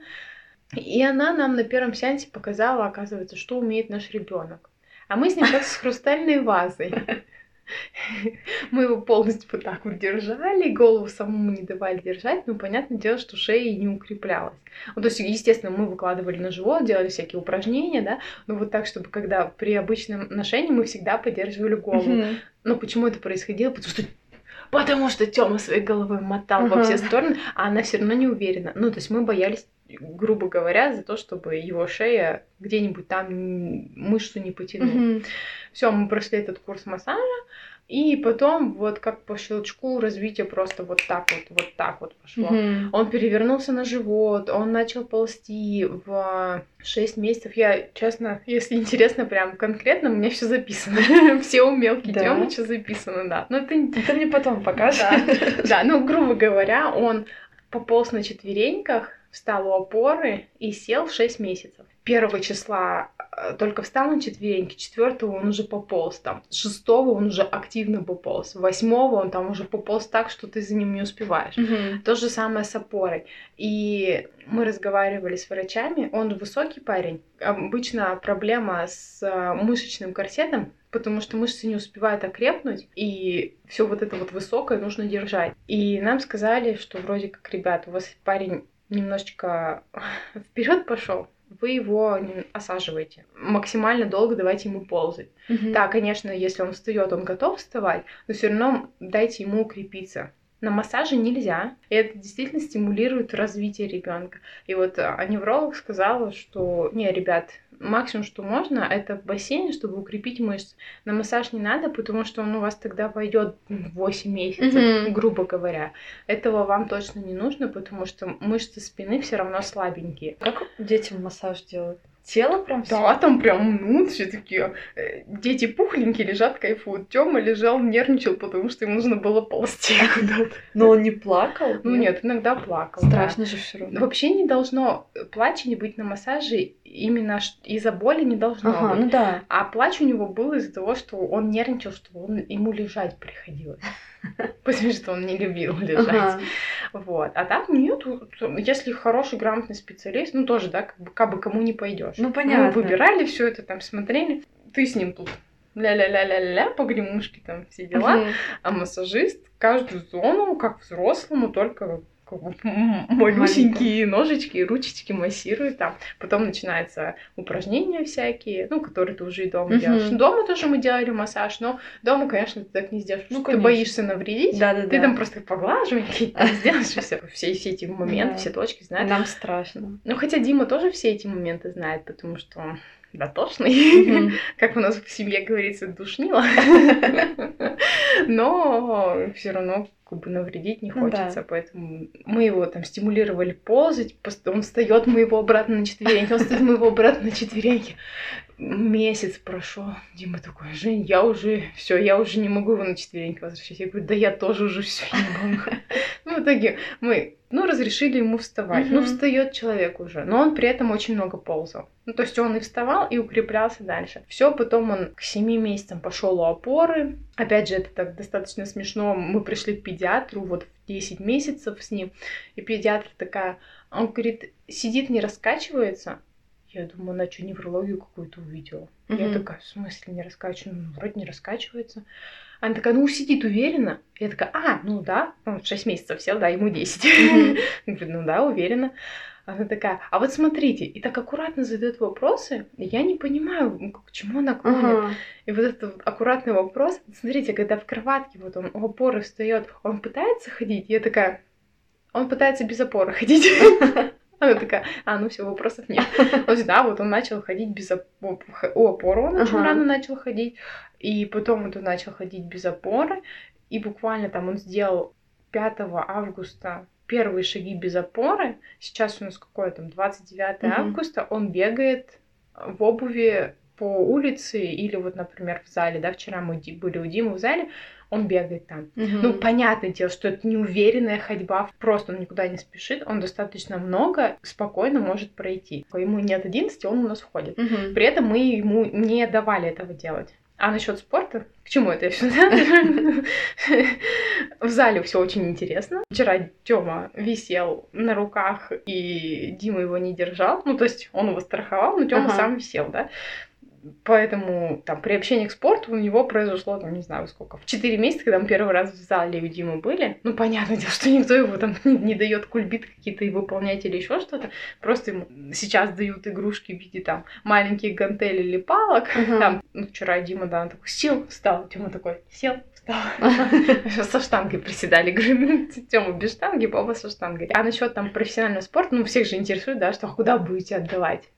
Speaker 3: И она нам на первом сеансе показала, оказывается, что умеет наш ребенок. А мы с ним как с хрустальной вазой. Мы его полностью вот так вот держали, голову самому не давали держать, но понятное дело, что шея не укреплялась. Ну, то есть, естественно, мы выкладывали на живот, делали всякие упражнения, да, но вот так, чтобы когда при обычном ношении мы всегда поддерживали голову. Но почему это происходило? Потому что потому что Тёма своей головой мотал во все стороны, а она все равно не уверена. Ну, то есть мы боялись грубо говоря, за то, чтобы его шея где-нибудь там мышцу не потянула. Mm-hmm. Все, мы прошли этот курс массажа, и потом вот как по щелчку развитие просто вот так вот, вот так вот пошло. Mm-hmm. Он перевернулся на живот, он начал ползти в 6 месяцев. Я, честно, если интересно, прям конкретно, у меня все записано. Все умелки да. Тёмы, что записано, да.
Speaker 1: Но это, это мне потом покажешь.
Speaker 3: Да, ну, грубо говоря, он пополз на четвереньках, встал у опоры и сел в 6 месяцев. Первого числа э, только встал на четвереньки, четвертого он уже пополз там, шестого он уже активно пополз, восьмого он там уже пополз так, что ты за ним не успеваешь. Mm-hmm. То же самое с опорой. И мы разговаривали с врачами, он высокий парень. Обычно проблема с э, мышечным корсетом, потому что мышцы не успевают окрепнуть, и все вот это вот высокое нужно держать. И нам сказали, что вроде как, ребят, у вас парень немножечко вперед пошел, вы его осаживаете. Максимально долго давайте ему ползать. Mm-hmm. Да, конечно, если он встает, он готов вставать, но все равно дайте ему укрепиться. На массаже нельзя. И это действительно стимулирует развитие ребенка. И вот а, невролог сказала, что не, ребят, максимум, что можно, это в бассейне, чтобы укрепить мышцы. На массаж не надо, потому что он у вас тогда войдет 8 месяцев, mm-hmm. грубо говоря. Этого вам точно не нужно, потому что мышцы спины все равно слабенькие.
Speaker 1: Как детям массаж делают? Тело прям
Speaker 3: все. Да, там прям, ну, все такие э, дети пухленькие лежат, кайфуют. Тёма лежал, нервничал, потому что ему нужно было ползти куда-то.
Speaker 1: Но он не плакал?
Speaker 3: Ну нет, иногда плакал.
Speaker 1: Страшно да. же все равно.
Speaker 3: Вообще не должно плача не быть на массаже именно из-за боли не должно
Speaker 1: ага,
Speaker 3: быть.
Speaker 1: ну да.
Speaker 3: А плач у него был из-за того, что он нервничал, что он, ему лежать приходилось. Потому что он не любил лежать. Ага. Вот. А так нет, если хороший, грамотный специалист, ну тоже, да, как бы, как бы кому не пойдешь.
Speaker 1: Ну, понятно.
Speaker 3: Мы выбирали все это, там, смотрели. Ты с ним тут ля-ля-ля-ля-ля, погремушки там, все дела. Uh-huh. А массажист каждую зону, как взрослому, только малюсенькие ножички ручечки массируют там. Потом начинаются упражнения всякие, ну, которые ты уже и дома uh-huh. делаешь. Дома тоже мы делали массаж, но дома, конечно, ты так не сделаешь, ну, ты боишься навредить.
Speaker 1: Да, да,
Speaker 3: ты там просто поглаживаешь, сделаешь все, все, все эти моменты, все точки знаешь.
Speaker 1: Нам страшно.
Speaker 3: Ну, хотя Дима тоже все эти моменты знает, потому что дотошный, mm-hmm. как у нас в семье говорится, душнило. Но все равно как бы навредить не хочется, да. поэтому мы его там стимулировали ползать, он встает, мы его обратно на четвереньки, он встает, мы его обратно на четвереньки. Месяц прошел, Дима такой, Жень, я уже, все, я уже не могу его на четвереньки возвращать. Я говорю, да я тоже уже все не могу. Ну, в итоге мы, ну, разрешили ему вставать. Ну, встает человек уже, но он при этом очень много ползал. Ну, то есть он и вставал, и укреплялся дальше. Все, потом он к семи месяцам пошел у опоры. Опять же, это так достаточно смешно. Мы пришли к педиатру вот в 10 месяцев с ним, и педиатр такая, он говорит, сидит, не раскачивается, я думаю, она что, неврологию какую-то увидела. Mm-hmm. Я такая, в смысле не раскачивается? Ну, вроде не раскачивается. Она такая, ну, сидит уверенно. Я такая, а, ну да, он 6 месяцев сел, да, ему 10. Mm-hmm. Я говорю, ну да, уверена. Она такая, а вот смотрите, и так аккуратно задает вопросы, я не понимаю, к чему она клонит. Ага. И вот этот аккуратный вопрос, смотрите, когда в кроватке вот он у опоры встает, он пытается ходить, я такая, он пытается без опоры ходить. Она такая, а, ну все, вопросов нет. Вот, да, вот он начал ходить без опоры. У опоры он очень рано начал ходить. И потом вот он начал ходить без опоры. И буквально там он сделал 5 августа первые шаги без опоры. Сейчас у нас какое там 29 августа. Он бегает в обуви по улице или вот, например, в зале, да, вчера мы были у Димы в зале, он бегает там. Угу. Ну, понятное дело, что это неуверенная ходьба, просто он никуда не спешит, он достаточно много спокойно может пройти. Ему нет 11, он у нас входит. Угу. При этом мы ему не давали этого делать. А насчет спорта? К чему это все? В зале все очень интересно. Вчера Тёма висел на руках, и Дима его не держал. Ну, то есть он его страховал, но Тёма сам висел, да. Поэтому там при общении к спорту у него произошло, там, не знаю сколько, в 4 месяца, когда мы первый раз в зале у Димы были. Ну, понятное дело, что никто его там не, не дает кульбит какие-то и выполнять или еще что-то. Просто ему сейчас дают игрушки в виде там маленьких гантелей или палок. Uh-huh. Там, ну, вчера Дима, да, он такой сел, встал. Дима такой сел, Со штангой приседали. Говорю, Тёма без штанги, папа со штангой. А насчет там профессионального спорта, ну, всех же интересует, да, что куда будете отдавать?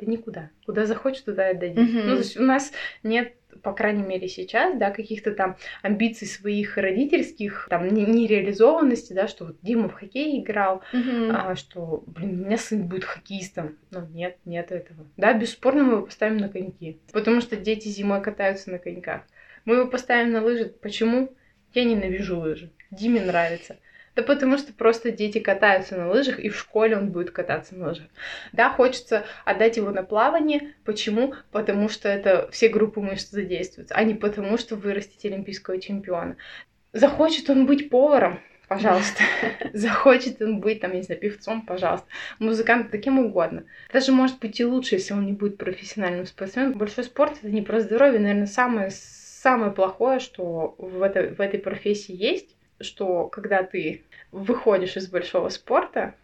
Speaker 3: Да никуда. Куда захочешь, туда и отдадим.
Speaker 1: Мгм.
Speaker 3: Ну, то есть у нас нет по крайней мере сейчас, да, каких-то там амбиций своих родительских, там, не- нереализованности, да, что вот Дима в хоккей играл,
Speaker 1: Мгм.
Speaker 3: а, что, блин, у меня сын будет хоккеистом. Ну, нет, нет этого. Да, бесспорно мы его поставим на коньки. Потому что дети зимой катаются на коньках. Мы его поставим на лыжи. Почему? Я ненавижу лыжи. Диме нравится. Да потому что просто дети катаются на лыжах, и в школе он будет кататься на лыжах. Да, хочется отдать его на плавание. Почему? Потому что это все группы мышц задействуются, а не потому, что вырастить олимпийского чемпиона. Захочет он быть поваром, пожалуйста. Захочет он быть, там, не знаю, певцом, пожалуйста. Музыкантом, таким угодно. Даже может быть и лучше, если он не будет профессиональным спортсменом. Большой спорт это не про здоровье, наверное, самое, самое плохое, что в, этой в этой профессии есть, что когда ты выходишь из большого спорта,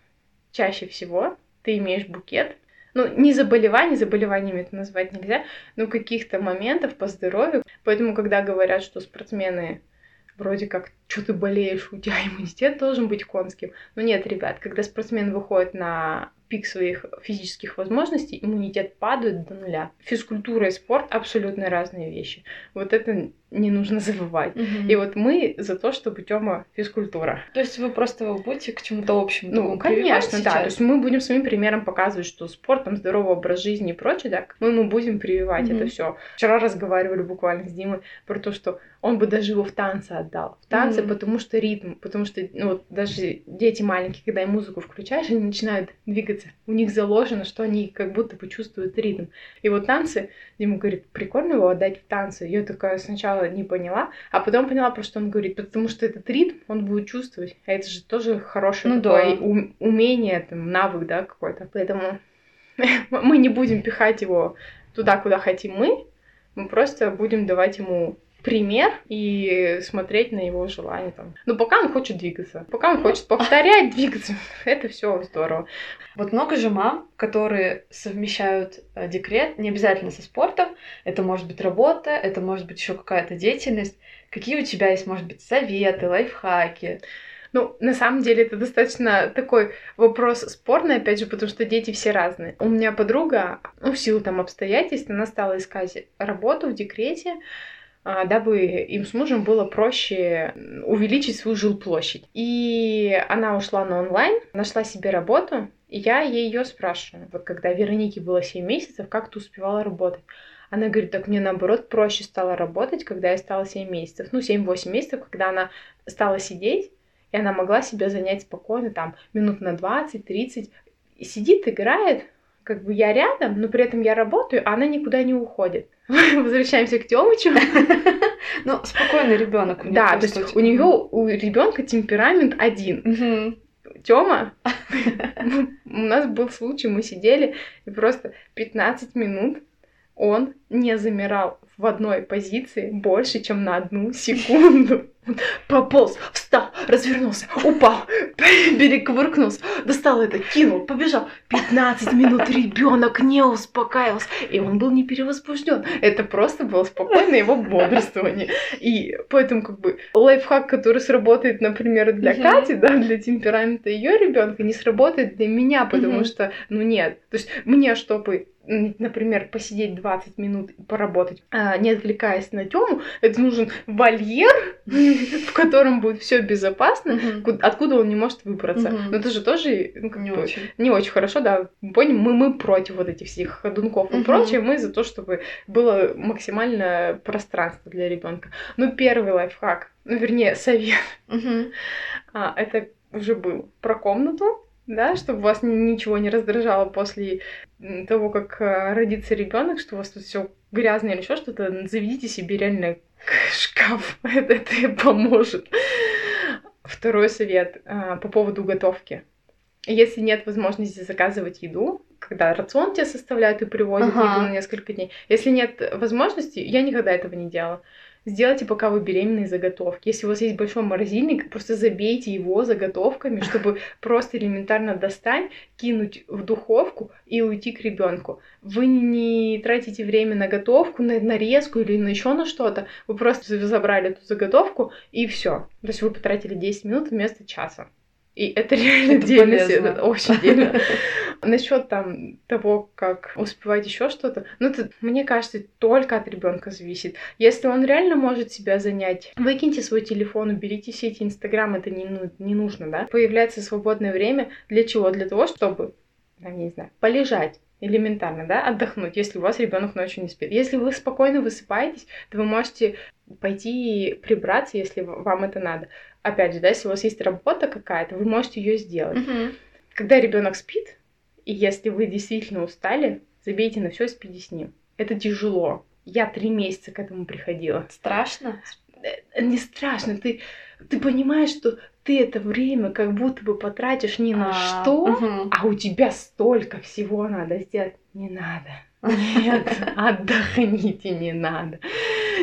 Speaker 3: чаще всего ты имеешь букет, ну, не заболеваний, заболеваниями это назвать нельзя, но каких-то моментов по здоровью. Поэтому, когда говорят, что спортсмены вроде как, что ты болеешь, у тебя иммунитет должен быть конским. Но нет, ребят, когда спортсмен выходит на пик своих физических возможностей, иммунитет падает до нуля. Физкультура и спорт абсолютно разные вещи. Вот это не нужно забывать.
Speaker 1: Мгм.
Speaker 3: И вот мы за то, чтобы Тёма физкультура.
Speaker 1: То есть вы просто будете к чему-то общему
Speaker 3: Ну, конечно, да. То есть мы будем своим примером показывать, что спорт, там, здоровый образ жизни и прочее, да, мы ему будем прививать
Speaker 1: Мгм.
Speaker 3: это все. Вчера разговаривали буквально с Димой про то, что он бы даже его в танце отдал. В танце,
Speaker 1: Мгм.
Speaker 3: потому что ритм, потому что, ну, вот даже дети маленькие, когда им музыку включаешь, они начинают двигаться. У них заложено, что они как будто бы чувствуют ритм. И вот танцы, Дима говорит, прикольно его отдать в танцы. Я такая сначала не поняла, а потом поняла, про что он говорит, потому что этот ритм он будет чувствовать. А это же тоже хорошее
Speaker 1: Ну
Speaker 3: такое
Speaker 1: да.
Speaker 3: ум- умение, там, навык, да, какой-то. Поэтому мы не будем пихать его туда, куда хотим мы, мы просто будем давать ему пример и смотреть на его желание там. Ну, пока он хочет двигаться, пока он хочет повторять, двигаться, это все здорово.
Speaker 1: Вот много же мам, которые совмещают э, декрет, не обязательно со спортом. Это может быть работа, это может быть еще какая-то деятельность. Какие у тебя есть, может быть, советы, лайфхаки?
Speaker 3: Ну, на самом деле, это достаточно такой вопрос спорный, опять же, потому что дети все разные. У меня подруга, ну, в силу там обстоятельств, она стала искать работу в декрете, дабы им с мужем было проще увеличить свою жилплощадь. И она ушла на онлайн, нашла себе работу, и я ее спрашиваю, вот когда Веронике было 7 месяцев, как ты успевала работать? Она говорит, так мне наоборот проще стало работать, когда я стала 7 месяцев. Ну, 7-8 месяцев, когда она стала сидеть, и она могла себя занять спокойно, там, минут на 20-30. И сидит, играет, как бы я рядом, но при этом я работаю, а она никуда не уходит. Возвращаемся к Тёмычу.
Speaker 1: Ну, спокойный ребенок.
Speaker 3: Да, то есть у нее, у ребенка темперамент один. Тёма, у нас был случай, мы сидели, и просто 15 минут он не замирал в одной позиции больше, чем на одну секунду. Пополз, встал, развернулся, упал, перекувыркнулся, достал это, кинул, побежал. 15 минут ребенок не успокаивался, и он был не перевозбужден. Это просто было спокойное его бодрствование. И поэтому как бы лайфхак, который сработает, например, для
Speaker 1: Мгм.
Speaker 3: Кати, да, для темперамента ее ребенка, не сработает для меня, потому
Speaker 1: Мгм.
Speaker 3: что, ну нет. То есть мне, чтобы например, посидеть 20 минут и поработать, а, не отвлекаясь на Тему, это нужен вольер, в котором будет все безопасно, ку- откуда он не может выбраться.
Speaker 1: Мгм.
Speaker 3: Но это же тоже ну, как
Speaker 1: Не
Speaker 3: бы,
Speaker 1: очень.
Speaker 3: не очень хорошо, да. Понял, мы, мы против вот этих всех ходунков и
Speaker 1: Мгм.
Speaker 3: прочее, мы за то, чтобы было максимальное пространство для ребенка. Ну, первый лайфхак, ну, вернее, совет, а, это уже был про комнату, да, чтобы вас ни- ничего не раздражало после того, как а, родится ребенок, что у вас тут все грязное или еще что-то, заведите себе реально шкаф, это, это поможет. Второй совет а, по поводу готовки. Если нет возможности заказывать еду, когда рацион тебе составляют и привозят
Speaker 1: Ага.
Speaker 3: еду на несколько дней, если нет возможности, я никогда этого не делала. Сделайте, пока вы беременны, заготовки. Если у вас есть большой морозильник, просто забейте его заготовками, чтобы просто элементарно достать, кинуть в духовку и уйти к ребенку. Вы не тратите время на готовку, на нарезку или на еще на что-то. Вы просто забрали эту заготовку и все. То есть вы потратили 10 минут вместо часа. И это реально это дельно, это очень дельно. Насчет там того, как успевать еще что-то, ну, это, мне кажется, только от ребенка зависит. Если он реально может себя занять, выкиньте свой телефон, уберите все эти Инстаграм, это не, ну, не нужно, да? Появляется свободное время для чего? Для того, чтобы, я не знаю, полежать элементарно, да, отдохнуть, если у вас ребенок ночью не спит. Если вы спокойно высыпаетесь, то вы можете пойти прибраться, если вам это надо опять же, да, если у вас есть работа какая-то, вы можете ее сделать.
Speaker 1: Мгм.
Speaker 3: Когда ребенок спит, и если вы действительно устали, забейте на все и спите с ним. Это тяжело. Я три месяца к этому приходила.
Speaker 1: Страшно?
Speaker 3: Э, Не страшно, ты, ты понимаешь, что ты это время как будто бы потратишь ни на
Speaker 1: А,
Speaker 3: что,
Speaker 1: мгм.
Speaker 3: а у тебя столько всего надо сделать. Не надо. Нет, отдохните, не надо.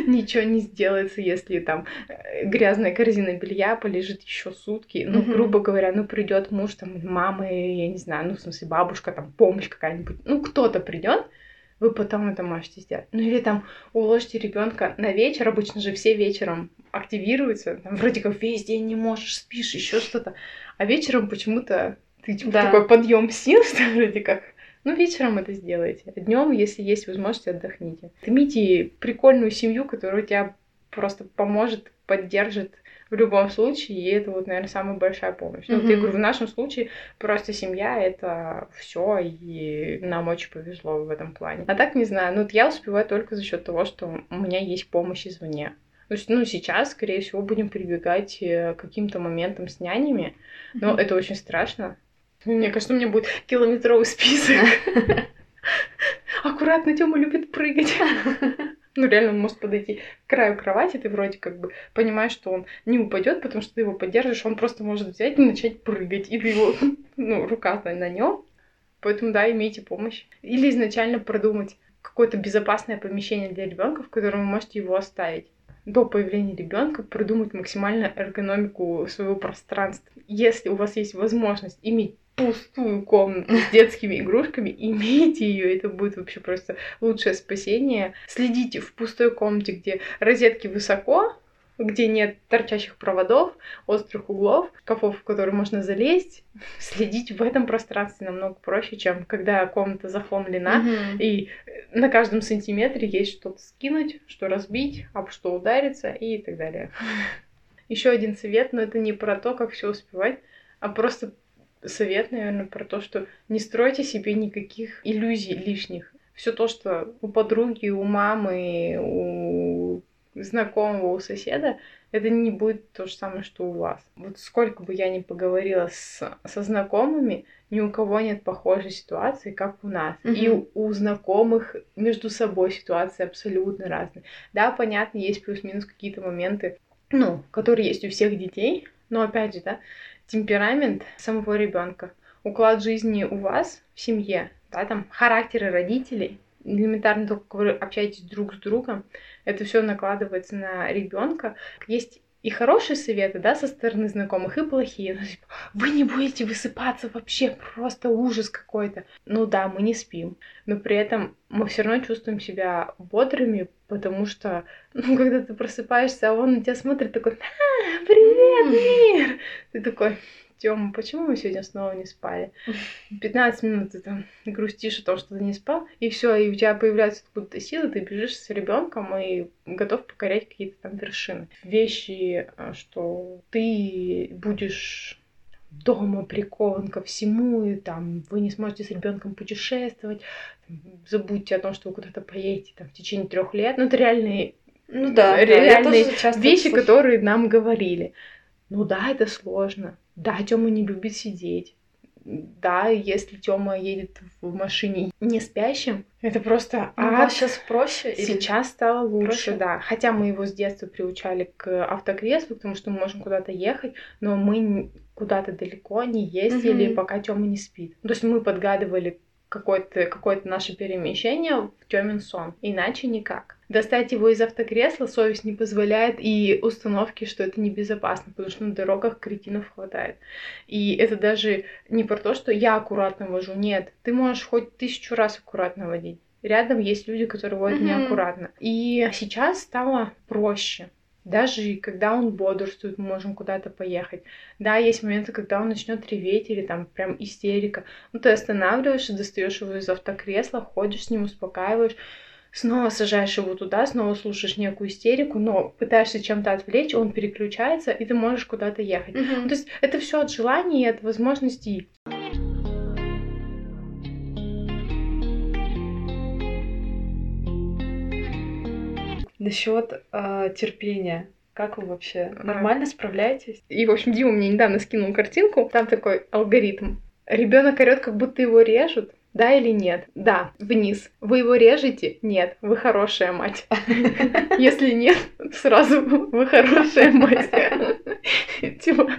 Speaker 3: Ничего не сделается, если там э, грязная корзина белья полежит еще сутки. Ну,
Speaker 1: Мгм.
Speaker 3: грубо говоря, ну придет муж, там, мама, я не знаю, ну, в смысле, бабушка, там, помощь какая-нибудь. Ну, кто-то придет, вы потом это можете сделать. Ну, или там уложите ребенка на вечер, обычно же все вечером активируются, там, вроде как весь день не можешь, спишь, еще что-то. А вечером почему-то ты типа,
Speaker 1: Да.
Speaker 3: такой подъем сил, что вроде как. Ну, вечером это сделайте. Днем, если есть возможность, отдохните. Имейте прикольную семью, которая тебя просто поможет, поддержит в любом случае, и это вот, наверное, самая большая помощь. Ну, вот я говорю, в нашем случае просто семья это все, и нам очень повезло в этом плане. А так не знаю, ну вот я успеваю только за счет того, что у меня есть помощь извне. То есть, ну, сейчас, скорее всего, будем прибегать э, к каким-то моментам с нянями, но
Speaker 1: Мгм.
Speaker 3: это очень страшно. Мне кажется, у меня будет километровый список. Аккуратно, Тёма любит прыгать. Ну, реально, он может подойти к краю кровати, ты вроде как бы понимаешь, что он не упадет, потому что ты его поддержишь, он просто может взять и начать прыгать, и ты его, ну, рука на, нем. Поэтому, да, имейте помощь. Или изначально продумать какое-то безопасное помещение для ребенка, в котором вы можете его оставить. До появления ребенка продумать максимально эргономику своего пространства. Если у вас есть возможность иметь пустую комнату с детскими игрушками, имейте ее, это будет вообще просто лучшее спасение. Следите в пустой комнате, где розетки высоко, где нет торчащих проводов, острых углов, шкафов, в которые можно залезть. Следить в этом пространстве намного проще, чем когда комната захламлена,
Speaker 1: Мгм.
Speaker 3: и на каждом сантиметре есть что-то скинуть, что разбить, об что удариться и так далее. Еще один совет, но это не про то, как все успевать, а просто совет, наверное, про то, что не стройте себе никаких иллюзий лишних. Все то, что у подруги, у мамы, у знакомого, у соседа, это не будет то же самое, что у вас. Вот сколько бы я ни поговорила с, со знакомыми, ни у кого нет похожей ситуации, как у нас. И
Speaker 1: Мгм.
Speaker 3: у, у знакомых между собой ситуации абсолютно разные. Да, понятно, есть плюс-минус какие-то моменты, ну, которые есть у всех детей, но опять же, да, темперамент самого ребенка, уклад жизни у вас в семье, да, там характеры родителей, элементарно только вы общаетесь друг с другом, это все накладывается на ребенка. Есть и хорошие советы, да, со стороны знакомых, и плохие. Ну, типа, вы не будете высыпаться вообще, просто ужас какой-то. Ну да, мы не спим, но при этом мы все равно чувствуем себя бодрыми, потому что, ну, когда ты просыпаешься, а он на тебя смотрит такой, «А, привет, мир! Ты такой, Тёма, почему мы сегодня снова не спали? 15 минут ты там грустишь о том, что ты не спал, и все, и у тебя появляются откуда-то силы, ты бежишь с ребенком и готов покорять какие-то там вершины. Вещи, а, что ты будешь дома прикован ко всему, и там вы не сможете с ребенком путешествовать, там, забудьте о том, что вы куда-то поедете там, в течение трех лет. Ну, это реальные
Speaker 1: Ну да, да,
Speaker 3: реальные
Speaker 1: часто
Speaker 3: вещи, которые нам говорили. Ну да, это сложно. Да, Тёма не любит сидеть. Да, если Тёма едет в машине не спящим, это просто
Speaker 1: Ну,
Speaker 3: ад.
Speaker 1: сейчас проще? или-
Speaker 3: Сейчас стало лучше,
Speaker 1: проще?
Speaker 3: да. Хотя мы его с детства приучали к автокреслу, потому что мы можем куда-то ехать, но мы куда-то далеко не ездили,
Speaker 1: Мгм.
Speaker 3: пока Тёма не спит. То есть мы подгадывали, какое-то какое наше перемещение в темен сон. Иначе никак. Достать его из автокресла совесть не позволяет, и установки, что это небезопасно, потому что на дорогах кретинов хватает. И это даже не про то, что я аккуратно вожу. Нет, ты можешь хоть тысячу раз аккуратно водить. Рядом есть люди, которые водят mm-hmm. неаккуратно. И сейчас стало проще. Даже когда он бодрствует, мы можем куда-то поехать. Да, есть моменты, когда он начнет реветь или там прям истерика. Ну, ты останавливаешься, достаешь его из автокресла, ходишь с ним, успокаиваешь, снова сажаешь его туда, снова слушаешь некую истерику, но пытаешься чем-то отвлечь, он переключается, и ты можешь куда-то ехать. Mm-hmm. Ну, то есть это все от желания и от возможностей.
Speaker 2: Насчет э, терпения. Как вы вообще? Нормально справляетесь?
Speaker 3: И, в общем, Дима мне недавно скинул картинку. Там такой алгоритм. Ребенок орет, как будто его режут. Да или нет? Да, вниз. Вы его режете? Нет, вы хорошая мать. Если нет, сразу вы хорошая мать. Типа,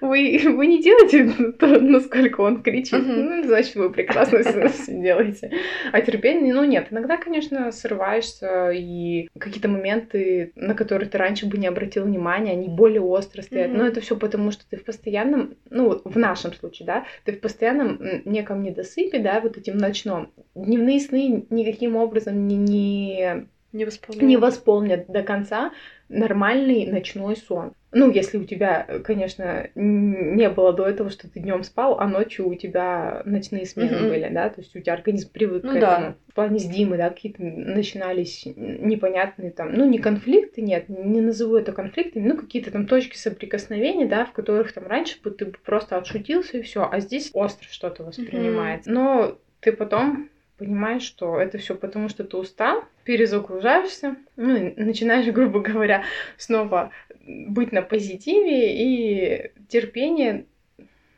Speaker 3: вы, вы не делаете то, насколько он кричит. Ну, значит, вы прекрасно все, все делаете. А терпение, ну нет, иногда, конечно, срываешься, и какие-то моменты, на которые ты раньше бы не обратил внимания, они более остро стоят. Но это все потому, что ты в постоянном, ну, в нашем случае, да, ты в постоянном неком недосыпе, да, вот этим ночном. Дневные сны никаким образом не, не
Speaker 2: не восполнят.
Speaker 3: не восполнят до конца нормальный ночной сон. Ну, если у тебя, конечно, не было до этого, что ты днем спал, а ночью у тебя ночные смены mm-hmm. были, да, то есть у тебя организм привык ну, к этому. Да. В плане с Димой, да, какие-то начинались непонятные там, ну, не конфликты, нет, не назову это конфликтами, ну, какие-то там точки соприкосновения, да, в которых там раньше бы ты просто отшутился и все, а здесь остро что-то воспринимается. Mm-hmm. Но ты потом понимаешь, что это все потому, что ты устал, перезагружаешься, ну, и начинаешь, грубо говоря, снова быть на позитиве и терпение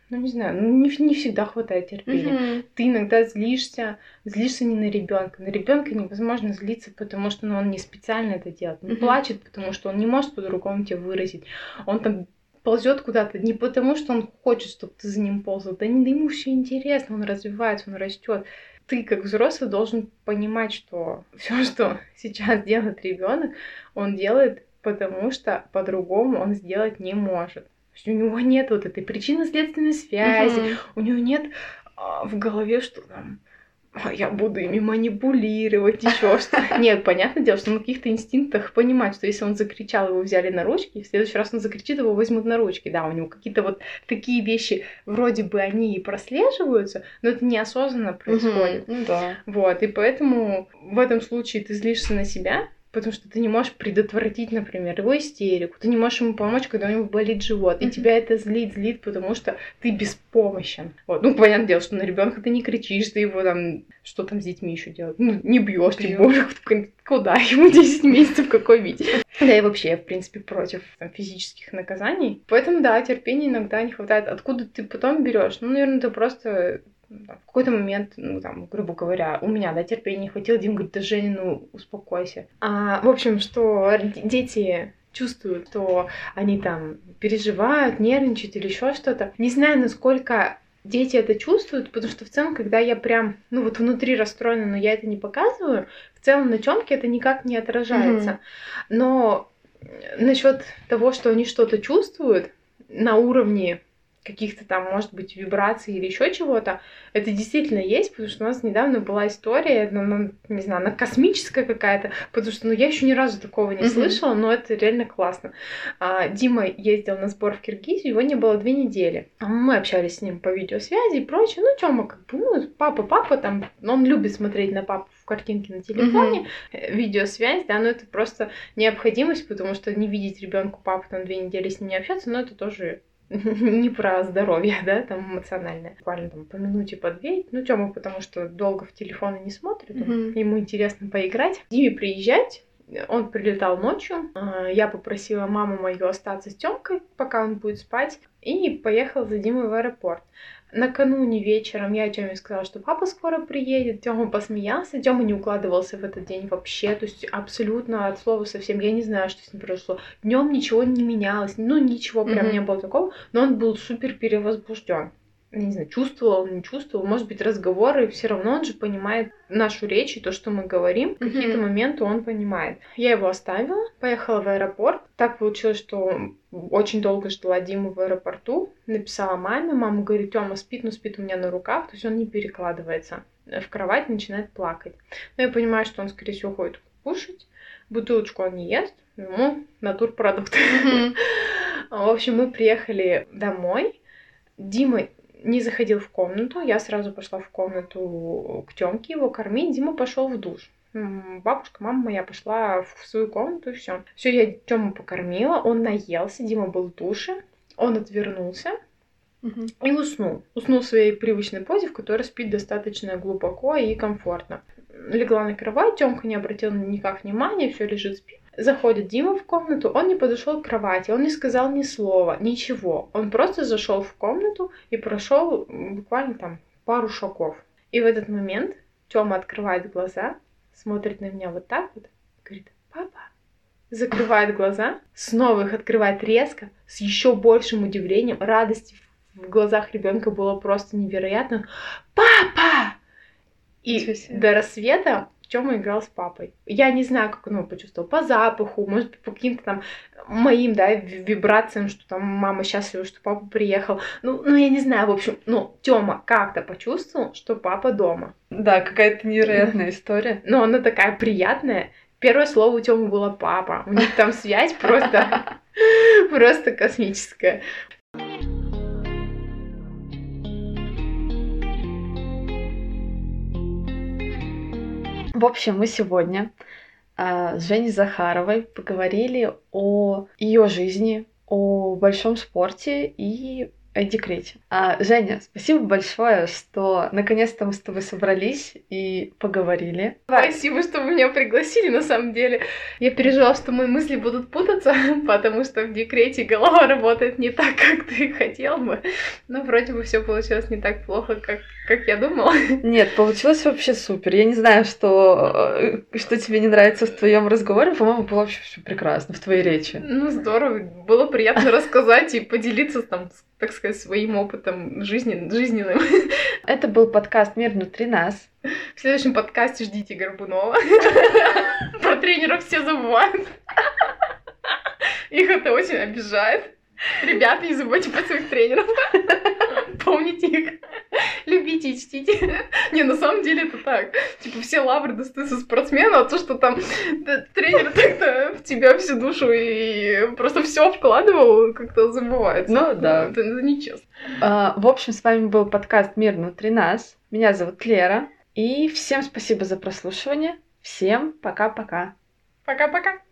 Speaker 3: ну, не знаю, ну, не, не всегда хватает терпения. Mm-hmm. Ты иногда злишься, злишься не на ребенка. На ребенка невозможно злиться, потому что ну, он не специально это делает. Он mm-hmm. плачет, потому что он не может по-другому тебя выразить. Он там ползет куда-то не потому, что он хочет, чтобы ты за ним ползал. Да, да ему все интересно, он развивается, он растет ты как взрослый должен понимать, что все, что сейчас делает ребенок, он делает потому что по-другому он сделать не может. У него нет вот этой причинно-следственной связи, угу. у него нет а, в голове, что там а я буду ими манипулировать, еще что Нет, понятное дело, что на каких-то инстинктах понимать, что если он закричал, его взяли на ручки, в следующий раз он закричит, его возьмут на ручки. Да, у него какие-то вот такие вещи, вроде бы они и прослеживаются, но это неосознанно происходит.
Speaker 2: Угу, да.
Speaker 3: Вот, и поэтому в этом случае ты злишься на себя, потому что ты не можешь предотвратить, например, его истерику, ты не можешь ему помочь, когда у него болит живот, и тебя это злит, злит, потому что ты беспомощен. Вот. Ну, понятное дело, что на ребенка ты не кричишь, ты его там, что там с детьми еще делать? Ну, не бьешь, тем более, куда ему 10 месяцев, какой виде. Да и вообще, я, в принципе, против там, физических наказаний. Поэтому, да, терпения иногда не хватает. Откуда ты потом берешь? Ну, наверное, ты просто в какой-то момент, ну, там, грубо говоря, у меня, да, терпения не хватило, Дим говорит, да, Женя, ну, успокойся. А, в общем, что дети чувствуют, что они там переживают, нервничают или еще что-то. Не знаю, насколько дети это чувствуют, потому что в целом, когда я прям, ну вот внутри расстроена, но я это не показываю, в целом на чёмке это никак не отражается. Mm-hmm. Но насчет того, что они что-то чувствуют на уровне каких-то там, может быть, вибраций или еще чего-то. Это действительно есть, потому что у нас недавно была история, ну, ну, не знаю, она космическая какая-то, потому что, ну, я еще ни разу такого не mm-hmm. слышала, но это реально классно. А, Дима ездил на сбор в Киргизию, его не было две недели. А мы общались с ним по видеосвязи и прочее. Ну, мы как бы, ну, папа, папа там, он любит смотреть на папу в картинке на телефоне, mm-hmm. видеосвязь, да, но это просто необходимость, потому что не видеть ребенку папу там две недели с ним не общаться, но это тоже не про здоровье, да, там эмоциональное. Буквально там по минуте, по две. Ну, Тёма, потому что долго в телефоны не смотрит, mm-hmm. ему интересно поиграть. Диме приезжать, он прилетал ночью. А, я попросила маму мою остаться с Тёмкой, пока он будет спать, и поехала за Димой в аэропорт. Накануне вечером я Тёме сказала, что папа скоро приедет. Тёма посмеялся. Тёма не укладывался в этот день вообще. То есть абсолютно от слова совсем. Я не знаю, что с ним произошло. Днем ничего не менялось. Ну, ничего прям mm-hmm. не было такого. Но он был супер перевозбужден. Не знаю, чувствовал не чувствовал, может быть, разговоры, все равно он же понимает нашу речь и то, что мы говорим,
Speaker 1: Мгм.
Speaker 3: какие-то моменты он понимает. Я его оставила, поехала в аэропорт. Так получилось, что очень долго ждала Диму в аэропорту, написала маме, мама говорит, Тёма спит, но спит у меня на руках, то есть он не перекладывается в кровать, начинает плакать. Но я понимаю, что он, скорее всего, ходит кушать, бутылочку он не ест, ему натурпродукт. В общем, мы приехали домой. Дима не заходил в комнату, я сразу пошла в комнату к Тёмке его кормить, Дима пошел в душ. Бабушка, мама моя пошла в свою комнату и все. Все, я Тему покормила, он наелся, Дима был в душе, он отвернулся и уснул. Уснул в своей привычной позе, в которой спит достаточно глубоко и комфортно. Легла на кровать, Тёмка не обратил никак внимания, все лежит, спит. Заходит Дима в комнату, он не подошел к кровати, он не сказал ни слова, ничего. Он просто зашел в комнату и прошел буквально там пару шагов. И в этот момент Тёма открывает глаза, смотрит на меня вот так вот, говорит, папа, закрывает глаза, снова их открывает резко, с еще большим удивлением, радости в глазах ребенка было просто невероятно. Папа! И до рассвета Тёма играл с папой. Я не знаю, как он его почувствовал. По запаху, может быть, по каким-то там моим, да, ви- вибрациям, что там мама счастлива, что папа приехал. Ну, ну я не знаю, в общем, ну, Тёма как-то почувствовал, что папа дома.
Speaker 1: Да, какая-то невероятная история.
Speaker 3: Но она такая приятная. Первое слово у Тёмы было папа. У них там связь просто, просто космическая.
Speaker 1: В общем, мы сегодня а, с Женей Захаровой поговорили о ее жизни, о большом спорте и декрете. А, Женя, спасибо большое, что наконец-то мы с тобой собрались и поговорили.
Speaker 3: Спасибо, что вы меня пригласили, на самом деле. Я переживала, что мои мысли будут путаться, потому что в декрете голова работает не так, как ты хотел бы. Но вроде бы все получилось не так плохо, как, как я думала.
Speaker 1: Нет, получилось вообще супер. Я не знаю, что, э, что тебе не нравится в твоем разговоре. По-моему, было вообще все прекрасно в твоей речи.
Speaker 3: Ну, здорово. Было приятно рассказать и поделиться там, с- так сказать, своим опытом жизни, жизненным.
Speaker 1: Это был подкаст «Мир внутри нас».
Speaker 3: В следующем подкасте ждите Горбунова. Про тренеров все забывают. Их это очень обижает. Ребята, не забывайте про своих тренеров. Помните их. Любите и чтите. Не, на самом деле это так. Типа все лавры достаются спортсмену, а то, что там тренер так-то в тебя всю душу и просто все вкладывал, как-то забывается.
Speaker 1: Ну да.
Speaker 3: Это, это нечестно.
Speaker 1: А, В общем, с вами был подкаст «Мир внутри нас». Меня зовут Лера. И всем спасибо за прослушивание. Всем пока-пока.
Speaker 3: Пока-пока.